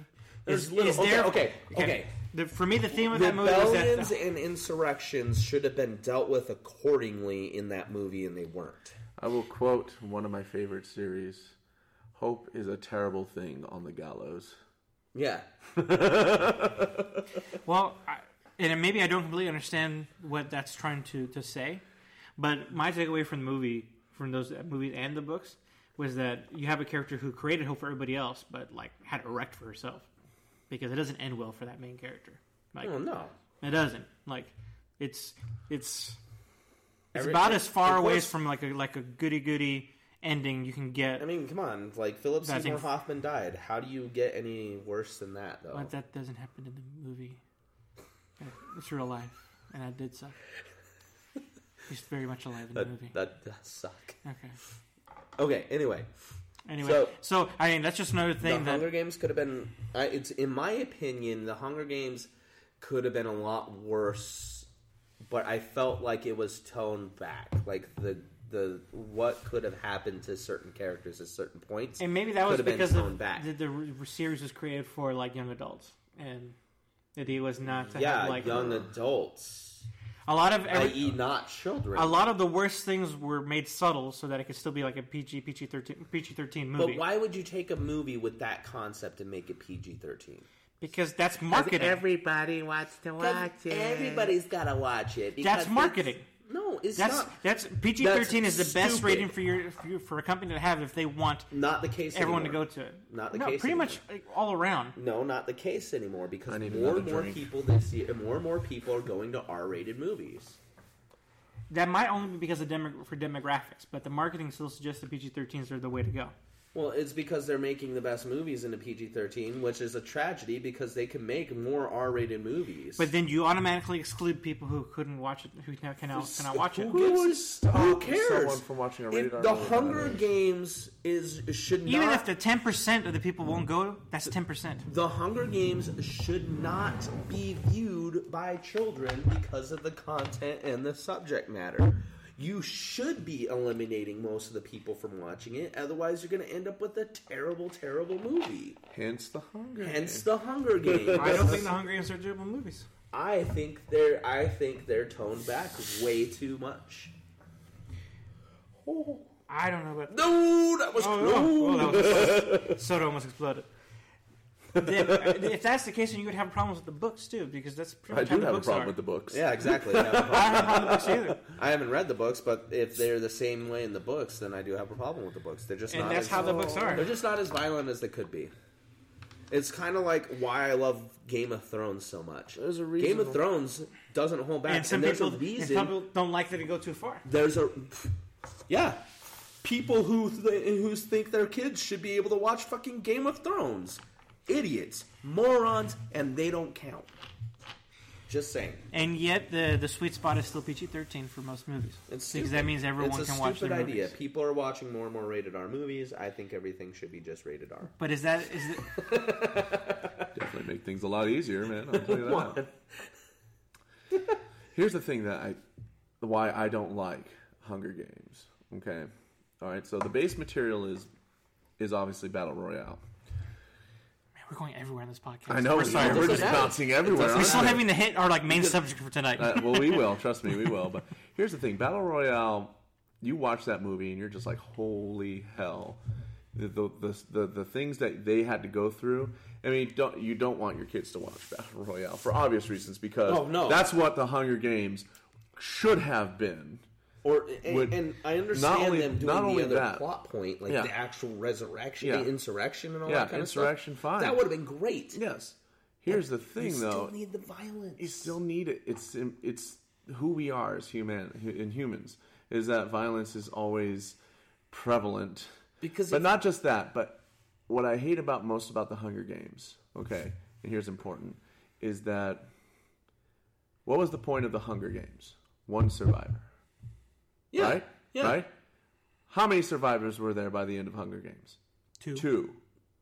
Is, little- is there, okay, okay, okay. The, for me, the theme of that movie was Rebellions that and insurrections should have been dealt with accordingly in that movie, and they weren't. I will quote one of my favorite series: "Hope is a terrible thing on the gallows." Yeah, (laughs) well, I, and maybe I don't completely understand what that's trying to, to say, but my takeaway from the movie, from those movies and the books, was that you have a character who created hope for everybody else, but like had it wrecked for herself because it doesn't end well for that main character. Like, oh no. It doesn't. Like it's it's it's Every- about as far away from like a like a goody goody ending you can get. I mean, come on. Like Philip Seymour thing- Hoffman died. How do you get any worse than that, though? but that doesn't happen in the movie. It's real life, and that did suck. (laughs) He's very much alive in the That, movie. that does suck. Okay. Okay. Anyway, Anyway, so, So- I mean that's just another the thing that Hunger Games could have been. I, it's in my opinion, the Hunger Games could have been a lot worse, but I felt like it was toned back. Like the the what could have happened to certain characters at certain points, and maybe that was because of back. the, the series was created for like young adults, and the idea was not to yeah, have like young adults, a lot of every, i.e., not children. a lot of the worst things were made subtle so that it could still be like a PG PG thirteen PG thirteen movie. But why would you take a movie with that concept and make it PG thirteen? Because that's marketing. Everybody wants to watch it. Everybody's gotta watch it. because that's it's- marketing. No, it's That's not. that's PG thirteen is the best rating for your, for your for a company to have if they want Not the case. everyone anymore. to go to it. Not the no, case pretty anymore. much like, all around. No, not the case anymore because more and more drink. people this year, more and more people are going to R-rated movies. That might only be because of demo, for demographics, but the marketing still suggests that PG 13s are the way to go. Well, it's because they're making the best movies into PG-13, which is a tragedy because they can make more R-rated movies. But then you automatically exclude people who couldn't watch it, who cannot, cannot, cannot watch it. Who gives- would Who cares? someone from watching a rated If R the Hunger nowadays? Games is should Even if the ten percent of the people won't go, that's ten percent. The Hunger Games should not be viewed by children because of the content and the subject matter. You should be eliminating most of the people from watching it, otherwise, you're going to end up with a terrible, terrible movie. Hence the hunger. Hence the Hunger (laughs) Games. I don't think the Hunger Games are doable movies. I think they're I think they're toned back way too much. Oh, I don't know about. no, that was Oh, close. oh, oh, that was (laughs) close. Soda almost exploded. Then, (laughs) uh, if that's the case, then you would have problems with the books too, because that's pretty I much how do the have a books problem are. with the books. Yeah, exactly. I (laughs) have I don't have a problem with the books either. I haven't read the books, but if they're the same way in the books, then I do have a problem with the books. They're just And not. that's as, how the books are. They're just not as violent as they could be. It's kind of like why I love Game of Thrones so much. There's a reason Game reason- of Thrones doesn't hold back, And and, some there's people, a and reason. some people don't like that it go too far. there's a yeah, people who th- who think their kids should be able to watch fucking Game of Thrones. Idiots, morons, and they don't count. Just saying. And yet, the the sweet spot is still PG thirteen for most movies. It's because that means everyone it's a can watch stupid their idea. movies. People are watching more and more rated R movies. I think everything should be just rated R. But is that is it? (laughs) Definitely make things a lot easier, man. I'll tell you that. (laughs) Here's the thing that I, why I don't like Hunger Games. Okay, all right. So the base material is, is obviously battle royale. Man, we're going everywhere in this podcast. I know We're sorry. we're We're, just bouncing everywhere. we're aren't still having to hit our like main subject for tonight. Uh, well, we will. (laughs) Trust me, we will. But here's the thing: Battle Royale. You watch that movie and you're just like, holy hell! The the the, the, the things that they had to go through. I mean, don't you don't want your kids to watch (laughs) Battle Royale for obvious reasons because Oh, no. that's what the Hunger Games should have been. Or and, Would- and I understand only- them doing the other that. plot point, like Yeah. the actual resurrection, Yeah. the insurrection, and all Yeah, that kind insurrection, of stuff. fine. That would have been great. Yes. Here's the thing, though. You still need the violence. you still need it. It's it's who we are as human in humans is that violence is always prevalent. Because but not just that. But what I hate about most about the Hunger Games, okay, and here's important, is that what was the point of the Hunger Games? One survivor, yeah, right? yeah, Right. How many survivors were there by the end of Hunger Games? Two. Two.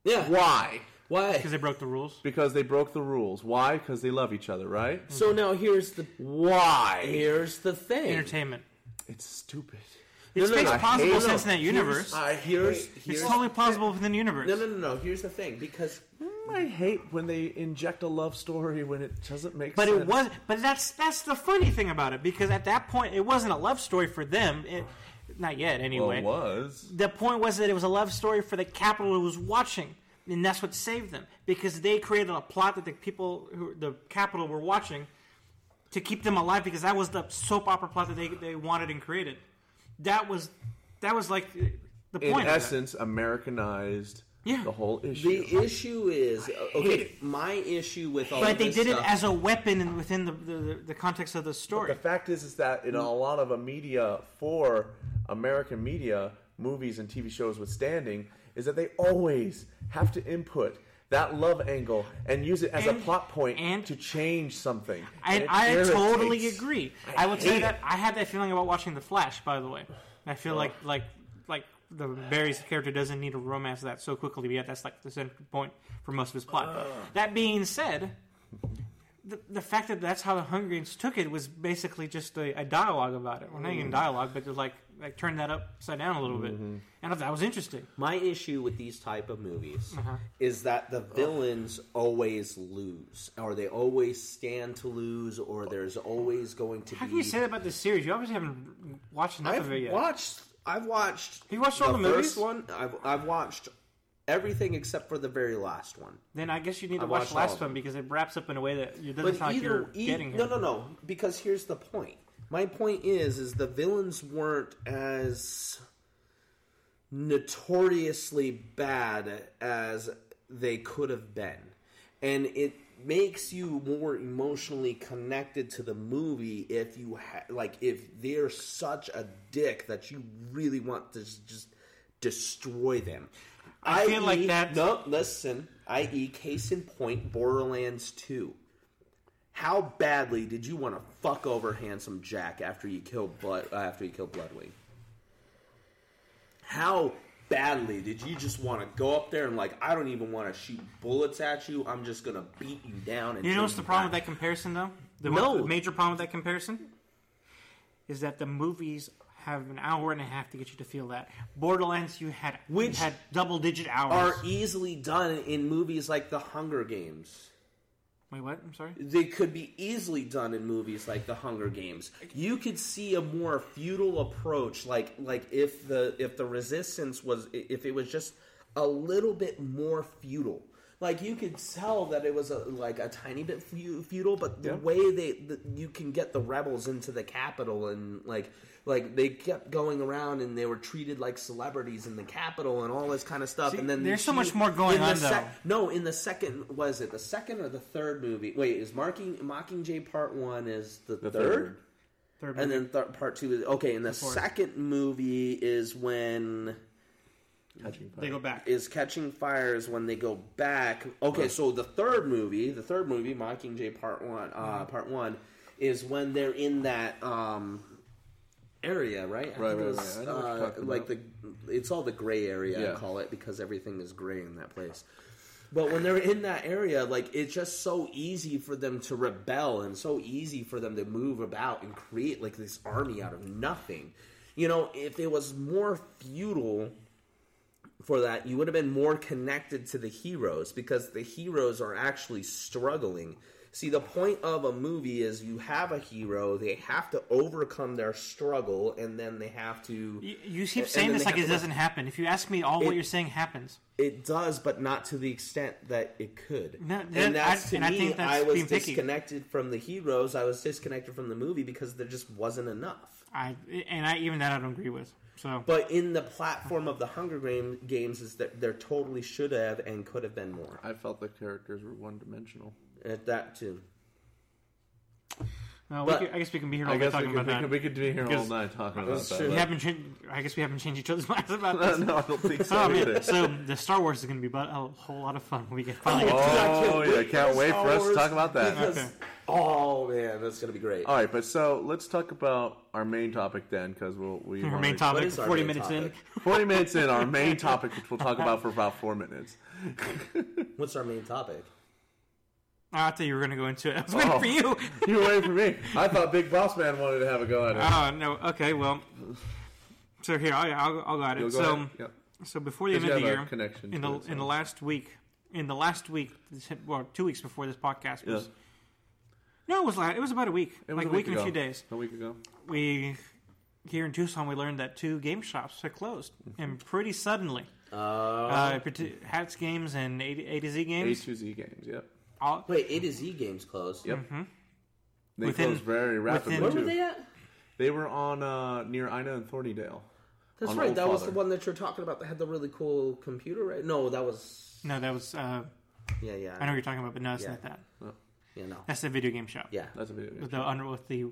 yeah. Why? Why? Because they broke the rules. Because they broke the rules. Why? Because they love each other, right? Mm-hmm. So now here's the Why? here's the thing. Entertainment. It's stupid. It no, makes no, I plausible hate- sense in that Here's- universe. I here's it's totally plausible within the universe. no no no no. Here's the thing because hmm? I hate when they inject a love story when it doesn't make But sense. But it was. But that's that's the funny thing about it because at that point it wasn't a love story for them. It, not yet, Well, anyway. it was. the point was that it was a love story for the Capitol who was watching, and that's what saved them because they created a plot that the people who the Capitol were watching to keep them alive because that was the soap opera plot that they they wanted and created. That was that was like the In point. of it. essence, Americanized Yeah. the whole issue. the issue is uh, okay. My issue with all but of they this did it as a weapon in, within the, the the context of the story. the fact is, is that in a lot of a media for American media, movies and TV shows withstanding, is that they always have to input that love angle and use it as And- a plot point and- to change something. I, And it I totally agree. I, would say hate that it. I had that feeling about watching The Flash. By the way, I feel oh. like like like the Barry's character doesn't need to romance that so quickly. But yet that's like the center point for most of his plot. That being said. The, the fact that that's how the Hunger Games took it was basically just a, a dialogue about it. Well, not even dialogue, but just like like turn that upside down a little bit, and I thought that was interesting. My issue with these type of movies Uh-huh. is that the villains always lose, or they always stand to lose, or there's always going to How be. can you say that about this series? You obviously haven't watched enough I've of it yet. watched. I've watched. You watched all the movies? first one. I've I've watched everything except for the very last one. Then I guess you need to I watch the last one because it wraps up in a way that it doesn't But sound like either, you're e- getting here. no, no, no. Because here's the point. My point is, is the villains weren't as notoriously bad as they could have been, and it makes you more emotionally connected to the movie if you ha- like if they're such a dick that you really want to just destroy them. I feel like that. no. Listen, i.e., case in point, Borderlands Two. How badly did you want to fuck over Handsome Jack after you killed Blood uh, after you killed Bloodwing? How badly did you just want to go up there and like I don't even want to shoot bullets at you. I'm just gonna beat you down. And You know what's the problem with that? comparison, though? The, No. the major problem with that comparison is that the movies have an hour and a half to get you to feel that. Borderlands, you had Which you had double digit hours. Are easily done in movies like The Hunger Games. Wait, what? I'm sorry. They could be easily done in movies like The Hunger Games. You could see a more feudal approach, like like if the if the resistance was if it was just a little bit more feudal. Like you could tell that it was a, like a tiny bit feu- feudal, but the Yeah. way they the, you can get the rebels into the Capitol and like like they kept going around and they were treated like celebrities in the Capitol and all this kind of stuff. See, and then there's so much more going in the on, though. no, in the second was it the second or the third movie? Wait, is Marking Mockingjay Part One is the, The third? third. Third and then th- Part Two is okay. And the fourth. second movie is when Catching fire. They go back. is Catching Fire is when they go back. Okay, so the third movie, the third movie, Mockingjay Part One, uh, Mm-hmm. Part One, is when they're in that um, area, right? I Right, right, was, right. I know what you're uh, like the, it's all the gray area. Yeah. I call it because everything is gray in that place. But when they're in that area, like it's just so easy for them to rebel and so easy for them to move about and create like this army out of nothing. You know, if it was more feudal for that, you would have been more connected to the heroes because the heroes are actually struggling. See, the point of a movie is you have a hero, they have to overcome their struggle, and then they have to. You, you keep saying this like it doesn't happen. If you ask me, all It- what you're saying happens. It does, but not to the extent that it could. No, that- and that's I- to and I me. think that's I was being picky. disconnected from the heroes. I was disconnected from the movie because there just wasn't enough. I and I even that I don't agree with. So But in the platform of the Hunger Game, Games, is that there totally should have and could have been more. I felt the characters were one dimensional. At that too. No, we could, I guess we can be here all I day talking could, about we, that. could, we could be here all night talking about that. we haven't. Changed, I guess we haven't changed each other's (laughs) minds about (laughs) this. no, this. I don't think so (laughs) Oh, either. man. So the Star Wars is going to be bu- a whole lot of fun when we get finally oh, get to that. Oh, yeah, can't wait for us to talk about that. Because, Okay. Oh man, that's gonna be great. All right, but so let's talk about our main topic then, because we'll we Our main topic, our forty main minutes topic? Forty minutes in, our main topic, which we'll talk about for about four minutes. What's our main topic? I thought you were going to go into it. I was waiting Oh. for you. (laughs) You were waiting for me. I thought Big Boss Man wanted to have a go at it. Oh no. Okay. Well. So here, I'll, I'll, I'll go at it. go So, ahead. Yep. so before the end of the year, connection in the it, so. in the last week, in the last week, well, two weeks before this podcast was. Yeah. No, it was it was about a week, It like a week week and a few days. A week ago. We here in Tucson, we learned that two game shops had closed, and pretty suddenly. Uh, Uh, Hats Games and A, A to Z Games. A to Z games. Yep. All, wait, A to Z games closed. Yep. They Within- closed very rapidly within- Where were they at? They were on uh, near Ina and Thornydale. That's right. Old That was the one that you're talking about that had the really cool computer, right? No, that was. no, that was. Uh, Yeah, yeah. I know what you're talking about, but no, it's Yeah. not that. Yeah, no. That's the video game shop. Yeah. That's a video game. with the under with the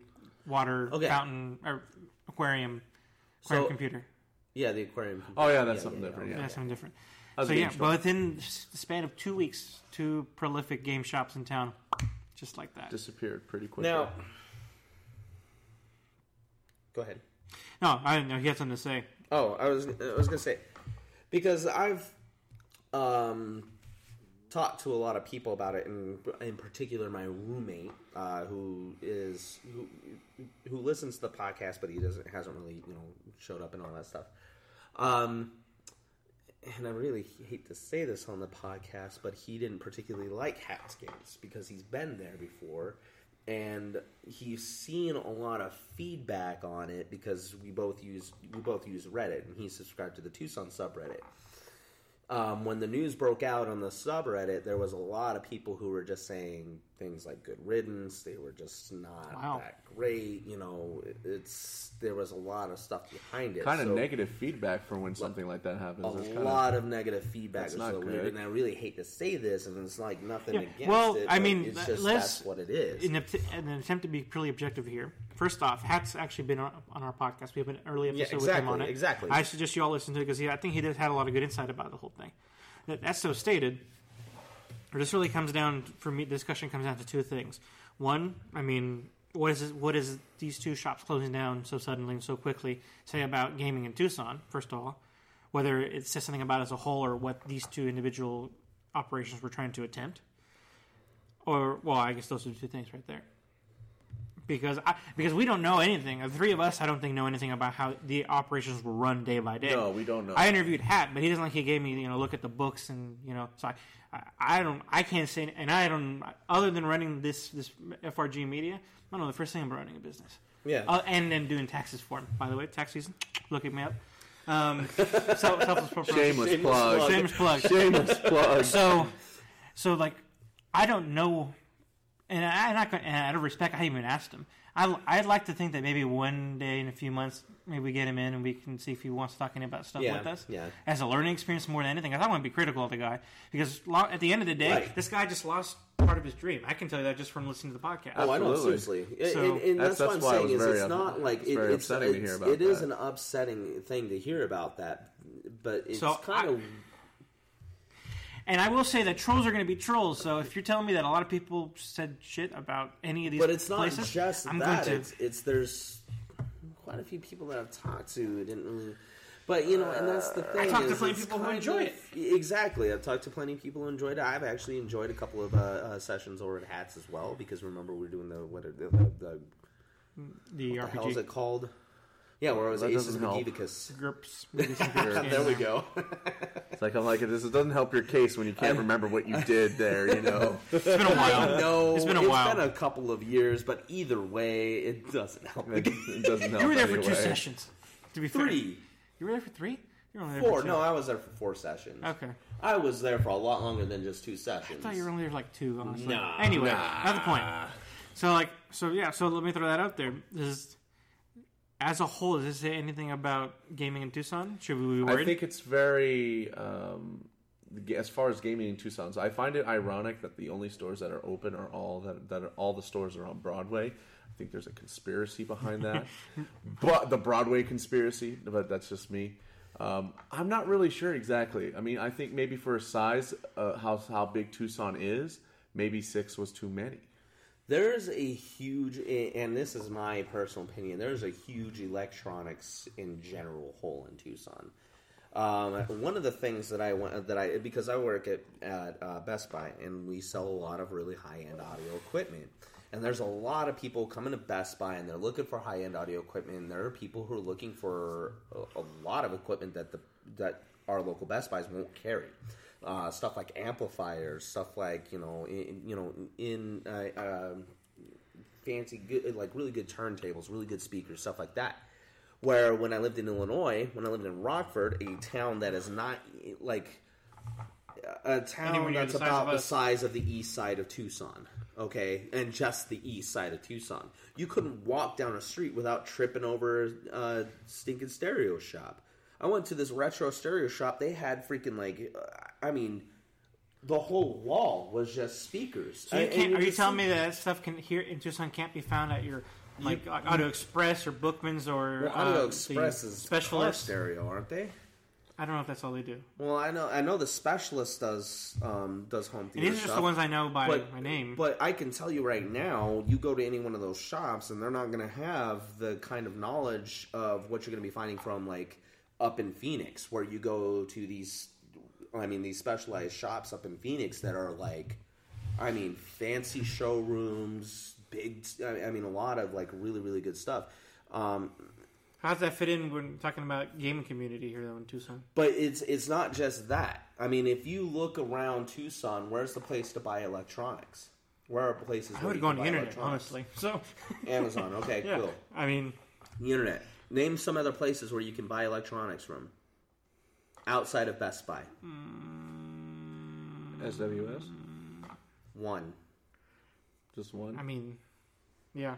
water Okay. fountain or aquarium aquarium So- computer. Yeah, the aquarium. Oh yeah, that's Yeah, something yeah, different. Yeah, Yeah. something different. That's so a yeah, store. but within the span of two weeks, two prolific game shops in town, just like that. disappeared pretty quickly. Now, go ahead. no, I didn't know he had something to say. Oh, I was I was gonna say because I've um, talked to a lot of people about it, and in particular my roommate uh, who is who, who listens to the podcast, but he doesn't hasn't really you know showed up and all that stuff. Um, and I really hate to say this on the podcast, but he didn't particularly like Hats games because he's been there before, and he's seen a lot of feedback on it because we both use we both use Reddit, and he subscribed to the Tucson subreddit. Um, when the news broke out on the subreddit, there was a lot of people who were just saying things like "good riddance." They were just not Wow. that great. You know, it- it's there was a lot of stuff behind it. kind of So- negative feedback for when something like that happens. a It's kinda- lot of negative feedback. That's not so weird, good. and I really hate to say this, and it's like nothing Yeah, against well, it. I mean, it's just let's- that's what it is. In, a, in an attempt to be purely objective here, first off, Hat's actually been on, on our podcast. We have an early episode Yeah, with him on it. exactly. I suggest you all listen to it because yeah, I think he does had a lot of good insight about the whole thing. That, that's so stated. This really comes down for me. Discussion comes down to two things. One, I mean, what is it, what is these two shops closing down so suddenly and so quickly say about gaming in Tucson? First of all, whether it says something about as a whole or what these two individual operations were trying to attempt. Or well, I guess those are the two things right there. Because I, because we don't know anything. The three of us, I don't think know anything about how the operations were run day by day. No, we don't know. I interviewed Hat, but he doesn't like he gave me you know look at the books and you know so I, I, I don't I can't say and I don't other than running this this FRG media I don't know the first thing I'm running a business Yeah. uh, and then doing taxes for him by the way tax season look at me up um, self, selfless promotion. Shameless Shameless plug. plug. shameless plug Shameless plug. so so like I don't know and I, I'm not gonna, and out of respect I haven't even asked him I, I'd like to think that maybe one day in a few months maybe we get him in and we can see if he wants to talk any about stuff Yeah, with us yeah. as a learning experience more than anything. 'cause I don't want to be critical of the guy because lo- at the end of the day, Right. this guy just lost part of his dream. I can tell you that just from listening to the podcast. Oh, I know Absolutely. seriously, So- and, and That's- that's, what I'm why saying is it's up- not like it's it, very it's, to it's- hear about it is that. an upsetting thing to hear about that, but it's So, kind I- of And I will say that trolls are going to be trolls. So if you're telling me that a lot of people said shit about any of these but it's not places, just I'm that. going to. It's, it's there's quite a few people that I've talked to who didn't really. But you know, and that's the thing. I talked to plenty of people who kind enjoy of- Exactly, I've talked to plenty of people who enjoyed it. I've actually enjoyed a couple of uh, uh, sessions over at Hats as well because remember we are doing the what are the, the, the, the the hell is it called? Yeah, where it was That Aces doesn't help. Magivicus. groups. maybe some groups (laughs) there we go. It's like I'm like this. It doesn't help your case when you can't remember what you (laughs) did there. You know. It's been a while. no, It's been a while. been a couple of years, but either way, it doesn't help. It, it doesn't help. (laughs) You were there for two sessions. To be fair. Three, You were there for three. You were only there four. For two. No, I was there for four sessions. Okay. I was there for a lot longer than just two sessions. I thought you were only there for like two. Honestly. Nah. Anyway, not the point. So like, so yeah. So let me throw that out there. This is, as a whole, does this say anything about gaming in Tucson? Should we be worried? I think it's very, um, as far as gaming in Tucson, so I find it ironic that the only stores that are open are all that that are, all the stores are on Broadway. I think there's a conspiracy behind that, (laughs) but the Broadway conspiracy. But that's just me. Um, I'm not really sure exactly. I mean, I think maybe for a size, uh, how how big Tucson is, maybe six was too many. There's a huge, and this is my personal opinion. There's a huge electronics in general hole in Tucson. Um, one of the things that I want that I because I work at at uh, Best Buy and we sell a lot of really high end audio equipment. And there's a lot of people coming to Best Buy and they're looking for high end audio equipment. And there are people who are looking for a, a lot of equipment that the that our local Best Buys won't carry. Uh, stuff like amplifiers, stuff like you know, in, you know, in uh, um fancy, good, like really good turntables, really good speakers, stuff like that. Where when I lived in Illinois, when I lived in Rockford, a town that is not like a town that's the about the size of the east side of Tucson, okay, and just the east side of Tucson. You couldn't walk down a street without tripping over a stinking stereo shop. I went to this retro stereo shop. They had freaking like, uh, I mean, the whole wall was just speakers. So you can't, and are you telling me that, that stuff can here in Tucson can't be found at your like Audio Express or Bookman's or Well, Audio uh, Express is specialist? stereo, aren't they? I don't know if that's all they do. Well, I know I know the specialist does um, does home And theater these are just the ones I know by but, my name. But I can tell you right now, you go to any one of those shops, and they're not going to have the kind of knowledge of what you're going to be finding from like up in Phoenix, where you go to these. I mean, these specialized shops up in Phoenix that are like, I mean, fancy showrooms, big. I mean, a lot of like really really good stuff. Um, How does that fit in when talking about gaming community here though in Tucson? But it's it's not just that. I mean, if you look around Tucson, where's the place to buy electronics? Where are places? I would go on the internet, honestly. So Amazon. Okay, (laughs) yeah, cool. I mean, The internet. Name some other places where you can buy electronics from outside of Best Buy. SWS, One. just one. I mean, yeah,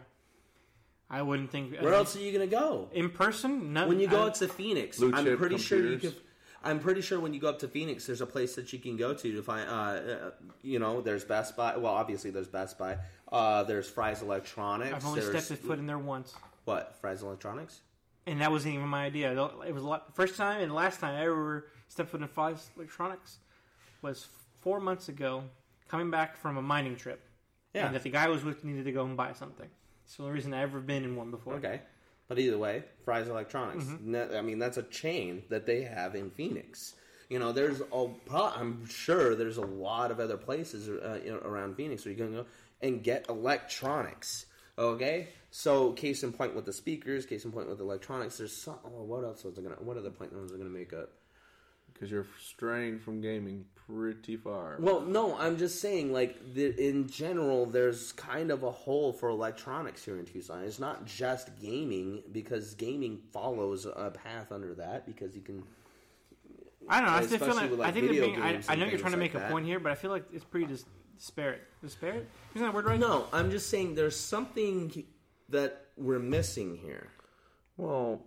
I wouldn't think. Where else are you gonna go? in person? No, When you go I, up to Phoenix, I'm chip pretty sure you can. I'm pretty sure when you go up to Phoenix, there's a place that you can go to to find. Uh, uh, you know, there's Best Buy. Well, obviously there's Best Buy. Uh, there's Fry's Electronics. I've only there's, stepped a foot in there once. What Fry's Electronics? And that wasn't even my idea. It was the first time and last time I ever stepped foot in Fry's Electronics was four months ago, coming back from a mining trip. Yeah. and that the guy I was with needed to go and buy something. It's the only reason I ever been in one before. Okay. But either way, Fry's Electronics. Mm-hmm. No- I mean, that's a chain that they have in Phoenix. You know, there's a. I'm sure there's a lot of other places uh, you know, around Phoenix where you can go and get electronics. Okay, so case in point with the speakers, case in point with electronics. There's some. Oh, what else was I gonna? What other point was I gonna make up? Because you're straying from gaming pretty far. Well, no, I'm just saying, like, the, in general, there's kind of a hole for electronics here in Tucson. It's not just gaming, because gaming follows a path under that, because you can. I don't know. I still feel like, like, I think video being, I, games I and know you're trying to like make a that. point here, but I feel like it's pretty dis- disparate. Disparate? Isn't that word right? No, I'm just saying there's something that we're missing here. well,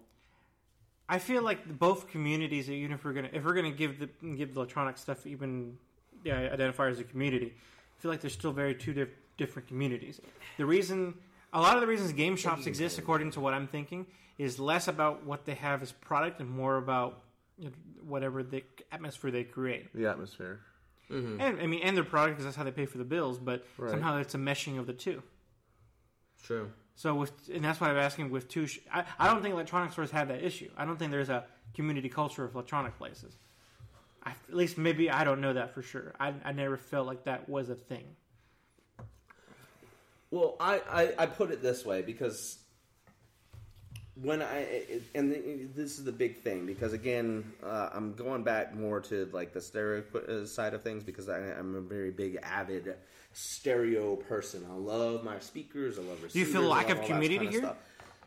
I feel like both communities, even if we're gonna if we're gonna give the give the electronic stuff even yeah, identify as a community, I feel like they're still very two diff- different communities. The reason, a lot of the reasons game shops exist, according to what I'm thinking, is less about what they have as product and more about whatever the atmosphere they create. the atmosphere. Mm-hmm. And I mean, and their product because that's how they pay for the bills. But Right. somehow it's a meshing of the two. True. So with and that's why I'm asking with two. Sh- I, I don't think electronic stores have that issue. I don't think there's a community culture of electronic places. I, at least maybe I don't know that for sure. I, I never felt like that was a thing. Well, I, I, I put it this way because when I and this is the big thing because again uh, I'm going back more to like the stereo uh, side of things because I, I'm a very big avid stereo person. I love my speakers. I love receivers. Do you feel lack of community kind of here? stuff.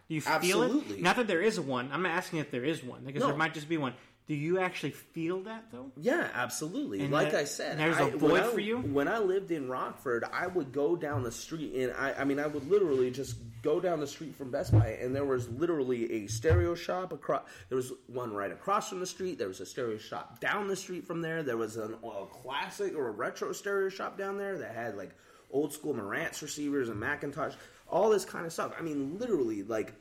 Do you feel Absolutely. it? Not that there is one. I'm asking if there is one because No. there might just be one. Do you actually feel that though? Yeah, absolutely. And like that- I said, there's a void I- for you? When I lived in Rockford, I would go down the street, and I, I mean, I would literally just go down the street from Best Buy, and there was literally a stereo shop across. There was one right across from the street. There was a stereo shop down the street from there. There was an, a classic or a retro stereo shop down there that had like old school Marantz receivers and McIntosh, all this kind of stuff. I mean, literally, like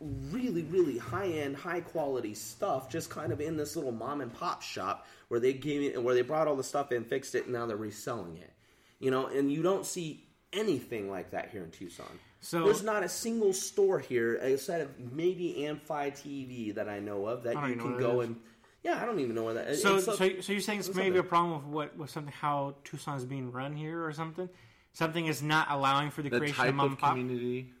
really, really high end, high quality stuff, just kind of in this little mom and pop shop where they gave it, where they brought all the stuff in, fixed it, and now they're reselling it. You know, and you don't see anything like that here in Tucson. So- there's not a single store here, except of maybe Amphi TV that I know of that you can go and. Yeah, I don't even know where that. So, it's so, up- so you're saying it's it's maybe up a problem with what with something how Tucson is being run here or something? Something is not allowing for the, The creation type of mom of and pop. community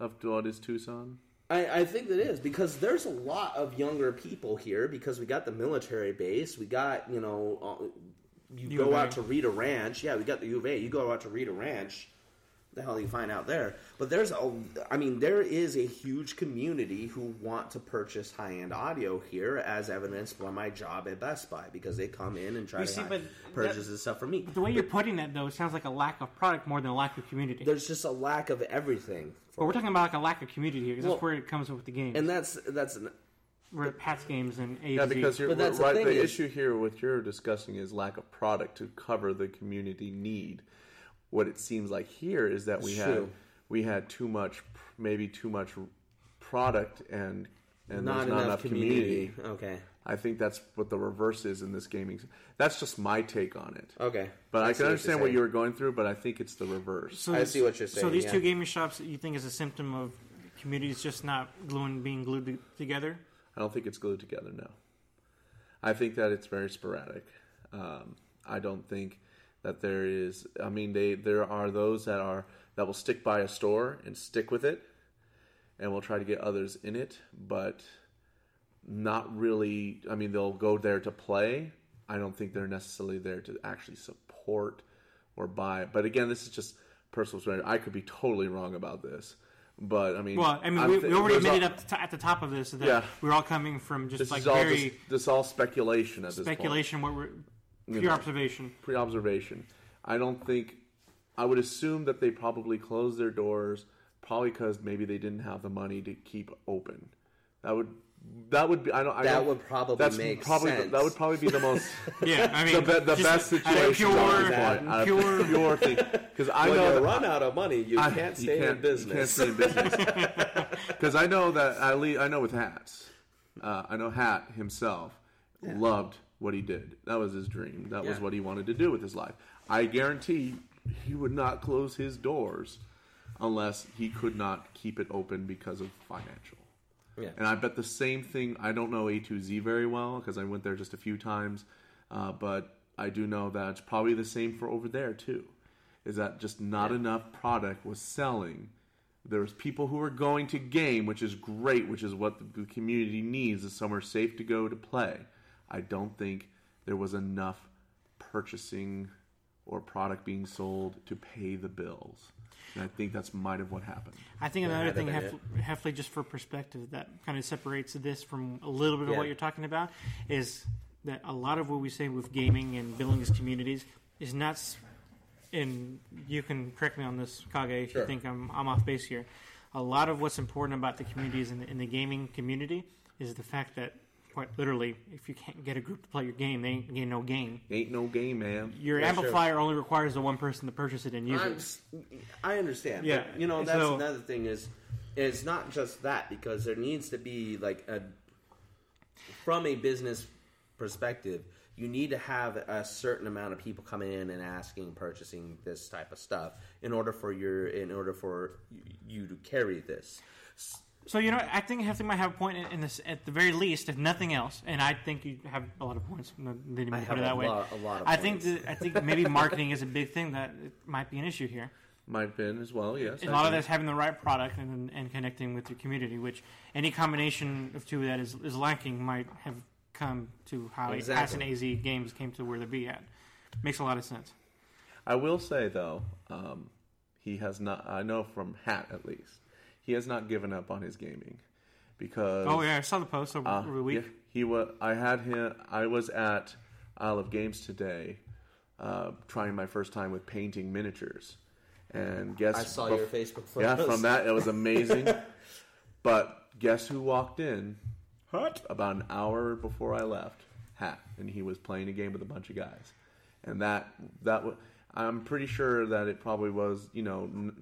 of what is Tucson. I, I think that is because there's a lot of younger people here because we got the military base. We got you know, uh, you U go out to Rita Ranch. Yeah, we got the U of A. You go out to Rita Ranch. The hell you find out there? But there's a, I mean, there is a huge community who want to purchase high end audio here, as evidenced by my job at Best Buy because they come in and try You to see, hi- but purchase that- this stuff for me. The way you're putting it, though, it sounds like a lack of product more than a lack of community. There's just a lack of everything, But we're talking about like a lack of community here because Well, that's where it comes with the game. and that's that's an, we're at Pat's games and A Yeah, because you're But that's the right. thing The, is- issue here with you're discussing is lack of product to cover the community need. What it seems like here is that we It's had true. we had too much, maybe too much product and and not, there's enough, not enough community. Okay, I think that's what the reverse is in this gaming. That's just my take on it. okay. But I, see can understand what saying. you were going through, but I think it's the reverse. So I see what you're saying. So these yeah. two gaming shops, you think is a symptom of communities just not gluing, being glued to- together? I don't think it's glued together. No, I think that it's very sporadic. Um, I don't think that there is. I mean, they there are those that are that will stick by a store and stick with it, and will try to get others in it, but not really. I mean, they'll go there to play. I don't think they're necessarily there to actually support or buy. But again, this is just personal. experience. I could be totally wrong about this. But I mean, Well, I mean, I'm we, already admitted al- up to, at the top of this that Yeah. we're all coming from just this like is all very just, this is all speculation at this point. speculation, what we're pure know. observation. Pre-observation. I don't think. I would assume that they probably closed their doors, probably because maybe they didn't have the money to keep open. That would. That would be. I don't. I That don't- would probably that's make probably, sense. That would probably be the most. (laughs) Yeah, I (laughs) mean, the, be, the best situation. Pure, point, out of pure, pure (laughs) thing. Because I when know you that run out of money, you I- can't you stay in can't- business. You can't stay in business. Because I know that I, le- I know with hats, uh, I know Hat himself loved what he did. That was his dream. That was what he wanted to do with his life. I guarantee he would not close his doors unless he could not keep it open because of financial. Yeah. And I bet the same thing. I don't know A2Z very well because I went there just a few times, uh, but I do know that it's probably the same for over there too. Is that just not enough product was selling? There was people who were going to game, which is great, which is what the community needs, is somewhere safe to go to play. I don't think there was enough purchasing or product being sold to pay the bills. And I think that's might have what happened. I think another thing, been hef- Heffley, just for perspective, that kind of separates this from a little bit of Yeah. what you're talking about is that a lot of what we say with gaming and building these communities is not. s- And you can correct me on this, Kage, if Sure. you think I'm, I'm off base here. A lot of what's important about the communities in the, in the gaming community is the fact that, quite literally, if you can't get a group to play your game, they ain't getting no game. Ain't no game, man. Your Yeah, sure. amplifier only requires the one person to purchase it and use I'm it. I understand. Yeah, But, you know, that's so- another thing is it's not just that because there needs to be like a from a business perspective, you need to have a certain amount of people coming in and asking, purchasing this type of stuff in order for your in order for you to carry this. So you know, I think Hefty might have a point in, in this at the very least, if nothing else. And I think you have a lot of points. No, They didn't I put it that a way. lot- a lot of I think that, I think maybe (laughs) marketing is a big thing that it might be an issue here. Might have been as well. Yes, And a lot of that's having the right product and, and connecting with your community, which any combination of two that is, is lacking might have come to how Exactly. And AZ games came to where they be at. Makes a lot of sense. I will say though, um, he has not. I know from Hat at least, he has not given up on his gaming because. Oh yeah, I saw the post over, Uh, over the week. yeah, he was. I had him. I was at Isle of Games today, uh, trying my first time with painting miniatures, and guess I saw bef- your Facebook Yeah, from that it was amazing. (laughs) but guess who walked in? Hat. About an hour before I left, Hat, and he was playing a game with a bunch of guys, and that that was. I'm pretty sure that it probably was, you know, n-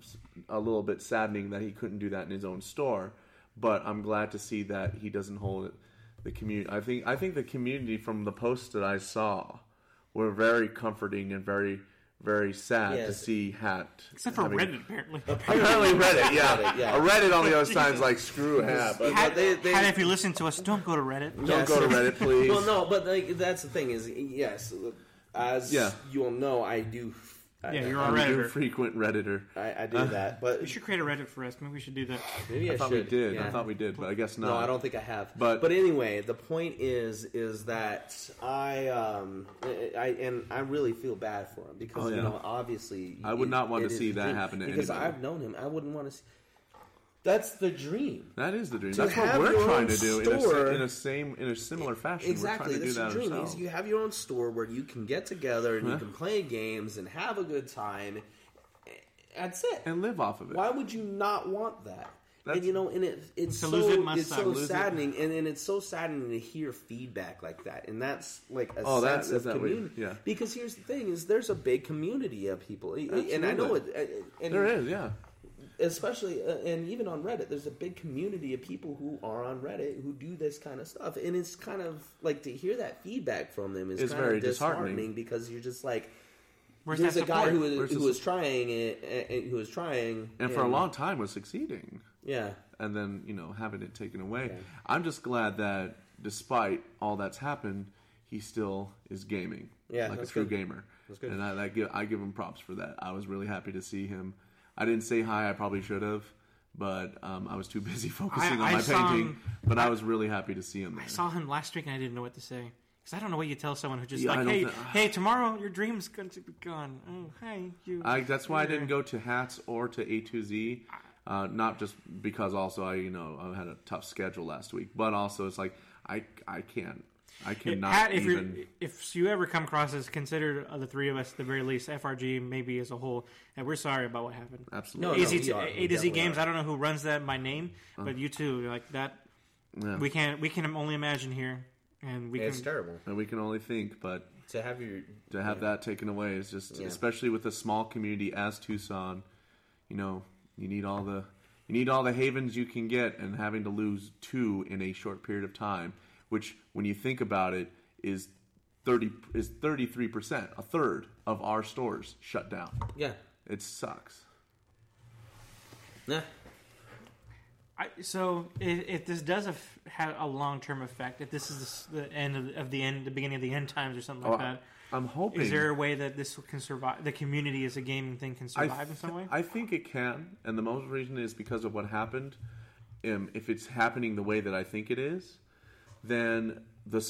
a little bit saddening that he couldn't do that in his own store. But I'm glad to see that he doesn't hold it, the community. I think I think the community from the posts that I saw were very comforting and very very sad to see Hat. Except for having- Reddit, apparently. Apparently Reddit, yeah. Reddit, yeah. A Reddit on the other (laughs) side's like screw Hat, but Hat, they- they- Hat, if you listen to us, don't go to Reddit. don't Yes. go to Reddit, please. (laughs) Well, no, but like, that's the thing is, yes, as Yeah. you all know, I do. I, Yeah, you're I, a I'm a Redditor. frequent Redditor. I, I do that, (laughs) but We should create a Reddit for us. Maybe we should do that. maybe I, I thought should. we did. yeah. I thought we did, but I guess not. No, I don't think I have. But- but anyway, the point is is that I um I and I really feel bad for him because Oh, you know obviously I would it- not want to see that happen to because anybody. I've known him. I wouldn't want to. see That's the dream. That is the dream. To That's what we're trying to do in a, in a same in a similar fashion. Exactly, we're trying to that's do the that dream. Is you have your own store where you can get together and Huh? you uh-huh. can play games and have a good time. That's it. and live off of it. Why would you not want that? That's- and you know, and it, it's so lose it it's so Lose it. saddening, and, and it's so saddening to hear feedback like that, and that's like a Oh, that- sense is of that what- community. yeah. Because here's the thing: is there's a big community of people, and I know it. Uh, and There is, yeah. Especially uh, and even on Reddit, there's a big community of people who are on Reddit who do this kind of stuff, and it's kind of like to hear that feedback from them is It's kind very of disheartening. disheartening because you're just like. Where's There's that a guy support? who was, who was trying it, and who was trying, And for a long time was succeeding. yeah, and then you know having it taken away. Yeah. I'm just glad that despite all that's happened, he still is gaming. Yeah, like a true good. gamer. That's good. And I, I give I give him props for that. I was really happy to see him. I didn't say hi. I probably should have, but um, I was too (laughs) busy focusing I on my saw painting. him- but I was really happy to see him there. I saw him last week and I didn't know what to say. Because I don't know what you tell someone who just Yeah, I like, don't hey, thi- hey, tomorrow your dream's going to be gone. Oh, hi, you. I, that's why I didn't go to hats or to A to Z. Uh, not just because also I you know I had a tough schedule last week, but also it's like I I can't I cannot Pat, if even. you if you ever come across this, consider uh, the three of us at the very least, FRG maybe as a whole, and we're sorry about what happened. Absolutely. No, AZ we to, are. A to Z Games. are. I don't know who runs that by name, but you too, like that. Yeah. We can we can only imagine here, and we it's can. terrible and we can only think, but to have your to have that taken away is just Yeah. especially with a small community as Tucson, you know, you need all the you need all the havens you can get and having to lose two in a short period of time, which when you think about it is 30 is 33%, a third of our stores shut down. yeah It sucks. yeah I, so if, if this does af- have a long term effect, if this is the, the end of the, of the end, the beginning of the end times or something like Oh, that, I'm hoping is there a way that this can survive? The community as a gaming thing can I survive in some way. I think it can, and the most reason is because of what happened. Um, if it's happening the way that I think it is, then the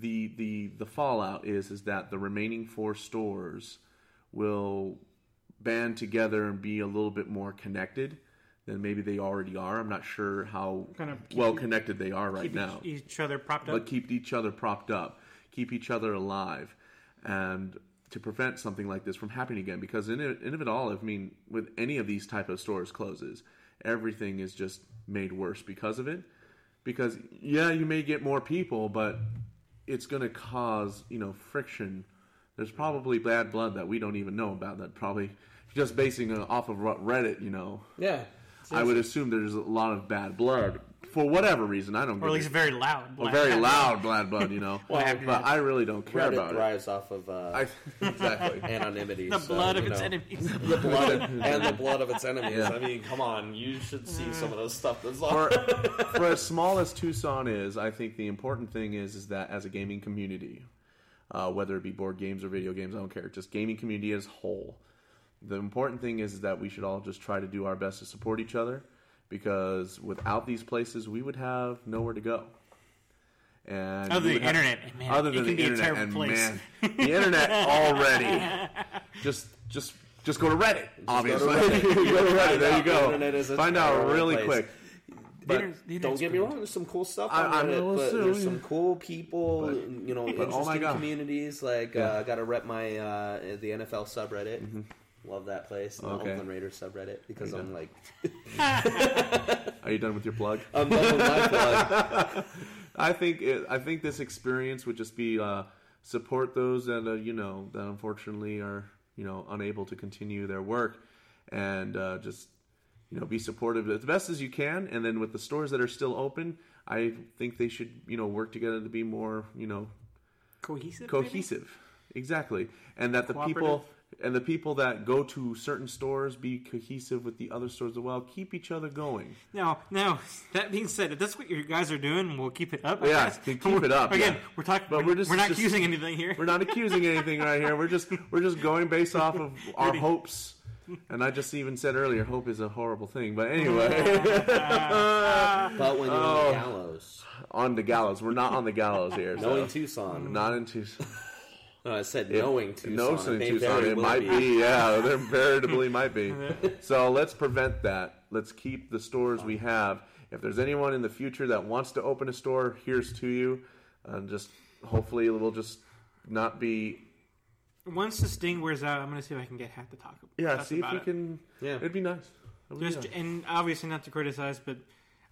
the the the fallout is is that the remaining four stores will band together and be a little bit more connected than maybe they already are. I'm not sure how Kind of well connected they are right now each, each other propped up. but keep each other propped up, keep each other alive, and to prevent something like this from happening again. Because in it, in of it all, I mean, with any of these type of stores closes, everything is just made worse because of it. Because yeah, you may get more people, but it's going to cause you know friction. There's probably bad blood that we don't even know about. That probably just basing off of Reddit, you know. yeah I would assume there's a lot of bad blood for whatever reason. I don't. or at least very loud. or very loud bad blood, you know. (laughs) Well, but I really don't care Reddit about it. thrives off of uh, I, (laughs) exactly. (laughs) anonymity. The so, blood of you its enemies. the blood of, and the blood of its enemies. Yeah. I mean, come on, you should see some of those stuff that's for, on. for as small as Tucson is, I think the important thing is is that as a gaming community, uh, whether it be board games or video games, I don't care. Just gaming community as a whole. The important thing is that we should all just try to do our best to support each other, because without these places, we would have nowhere to go. And Other than the have- internet, and man, other it than can the be a internet, terrible and place. man, the internet (laughs) already. Just, just, just go to Reddit. obviously, Reddit. (laughs) go to Reddit. Find There you out the go. internet is a Find out really place. quick. But Don't get me wrong. There's some cool stuff on I Reddit, but too, there's some cool people. you know, but oh interesting my God. communities. Like Yeah. uh, I got to rep my uh, the NFL subreddit. Love that place. And. Okay. The Oakland Raiders subreddit because I'm go. like (laughs) Are you done with your plug? I'm done with my plug. (laughs) I think it, I think this experience would just be uh, support those that uh, you know that unfortunately are you know unable to continue their work, and uh, just you know be supportive as best as you can. And then with the stores that are still open, I think they should you know work together to be more you know cohesive. maybe? cohesive. Exactly, and that the people Cooperative. And the people that go to certain stores be cohesive with the other stores as well. Keep each other going. Now, now that being said, if that's what you guys are doing, we'll keep it up. I Yeah, guess. keep it up, Again, yeah. we're talking, But we're, we're just- we're not just- accusing anything here. We're not accusing anything right here. We're just we're just going based off of (laughs) our hopes. And I just even said earlier, hope is a horrible thing. But anyway, (laughs) But when you're on Oh. the gallows, on the gallows. We're not on the gallows here. (laughs) so- in Tucson. Not in Tucson. No, I said knowing Tucson. No, it in may Tucson. It might be. Yeah, there veritably might be. (laughs) So let's prevent that. Let's keep the stores we have. If there's anyone in the future that wants to open a store, here's to you. And just hopefully it will just not be. Once this thing wears out, I'm going to see if I can get Hat to talk. Yeah, talk see if about we it. can. Yeah. it'd be nice. It'd be Just nice. and obviously not to criticize, but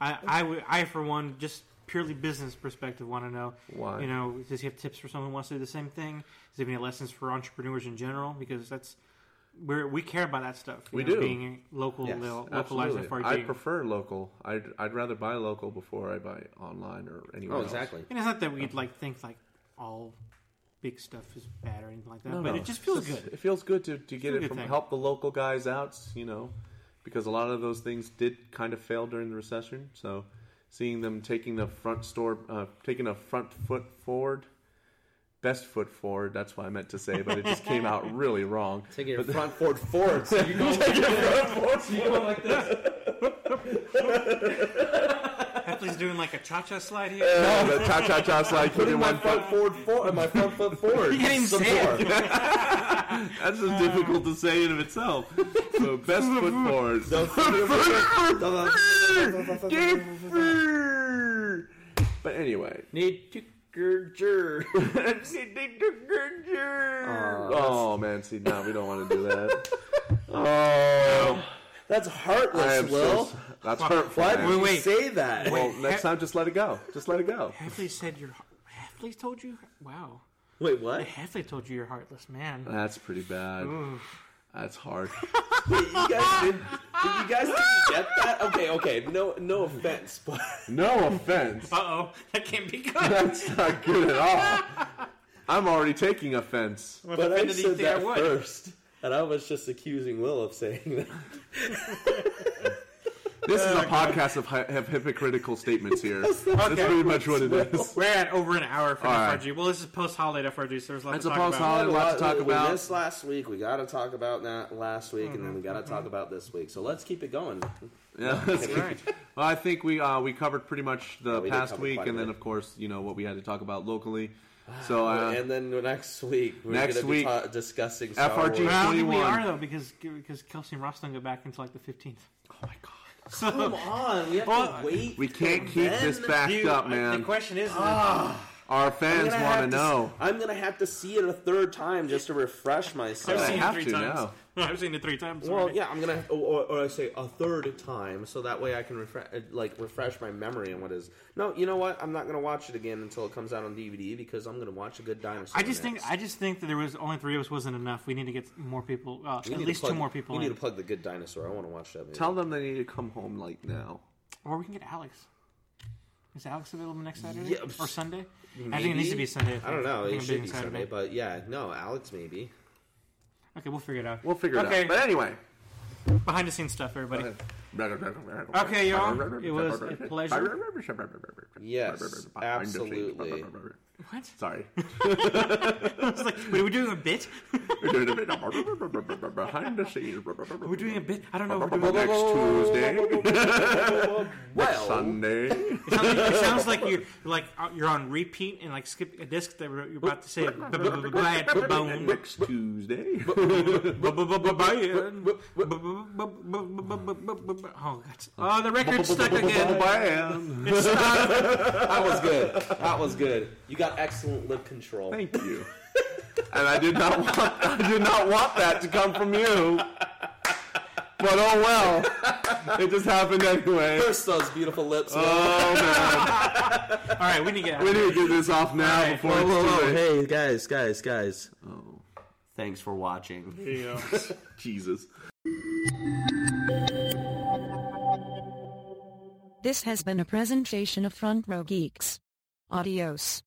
I, I, I for one, just purely business perspective, want to know Why? You know, does he have tips for someone who wants to do the same thing? Does he have any lessons for entrepreneurs in general? Because that's we we care about that stuff. We know, do. being local, Yes, localized Absolutely. FRG. I prefer local. I'd, I'd rather buy local before I buy online or anywhere Oh, else. exactly. and it's not that we'd like think like all big stuff is bad or anything like that, No, but no. it just feels It's good. It feels good to, to get it from thing. help the local guys out, you know, because a lot of those things did kind of fail during the recession. So seeing them taking the front store, uh, taking a front foot forward, best foot forward. That's what I meant to say, but it just came out really wrong. Taking your front forward forward. So you go take your front forward. So you go like this. Heffley's doing like a cha-cha slide here. Oh, the cha cha cha slide, Putting keeping my one front foot. forward forward. My front foot forward. You can't even Some say it. That's just difficult to say in of itself. So best foot forward. But anyway, Need to gurger. (laughs) oh man, see now we don't want to do that. (laughs) Oh, That's heartless, am Will. so. That's hurtful. Why man. did you wait. say that? Well, next time, just let it go. Just let it go. Heffley said you're. Heffley told you. Wow. Wait, what? Heffley told you you're heartless man. That's pretty bad. That's hard. (laughs) Wait, you guys did, did you guys didn't get that? Okay, okay. No, no offense, but No offense. Uh oh, that can't be good. (laughs) That's not good at all. (laughs) I'm already taking offense. What but I offended you said think I that would? first, and I was just accusing Will of saying that. This is a podcast of, hy- of hypocritical statements here. That's pretty much what it is. We're at over an hour for All right. FRG. Well, this is post-holiday FRG, so there's a lot It's to a talk about. post-holiday- lot to talk we about. missed last week. We got to talk about that last week, and then we got to talk about this week. So let's keep it going. Yeah. that's. Right. Well, I think we uh, we covered pretty much the we did past cover week, quite a and then bit. of course you know what we had to talk about locally. (sighs) So uh, and then next week, we're next gonna be week, ta- discussing Star FRG Wars. Well, I don't think we 21. are though, because because Kelsey and Ross don't go back until like the 15th. oh my god, Come (laughs) on, we have Well, to wait. we can't keep then? this backed You- up, man. The question is, ah. Our fans want to to- know. I'm gonna have to see it a third time just to refresh I've myself. I seen have it three to times. now. (laughs) I've seen it three times. Well, already. yeah, I'm gonna, or, or I say a third time, so that way I can refresh, like refresh my memory on what is. No, you know what? I'm not gonna watch it again until it comes out on DVD because I'm gonna watch a good dinosaur. I just think. I just think that there was only three of us wasn't enough. We need to get more people. Uh, at least plug- two more people We need in, to plug the good dinosaur. I want to watch that. Movie. Tell them they need to come home like now. or we can get Alex. Is Alex available next Saturday Yeah, or Sunday? I think it needs to be Sunday. I don't know. It should be Saturday. Sunday, but yeah, no, Alex maybe. Okay, we'll figure it out. We'll figure it okay. out. But anyway. Behind the scenes stuff, everybody. Okay, Okay, y'all. It was a pleasure. Yes, absolutely. What? Sorry. I was like, wait, are we doing a bit? We're doing a bit behind the scenes. we're doing a bit? I don't know. What we're doing. Next Tuesday. Well, Sunday. It sounds like, it sounds like you're like uh, you're on repeat and like skip a disc that you're about to say. Next Tuesday. Oh, God. Oh, the record's stuck again. Bam. That was good. That was good. You got excellent lip control. Thank you. And I did not want I did not want that to come from you. But oh well. It just happened anyway. First, those beautiful lips. Oh man. All right, we need to get We need to get this off now Alright. before Whoa, it's whoa, whoa. late. Hey, guys, guys, guys. Oh, Thanks for watching. (laughs) Jesus. This has been a presentation of Front Row Geeks. Adios.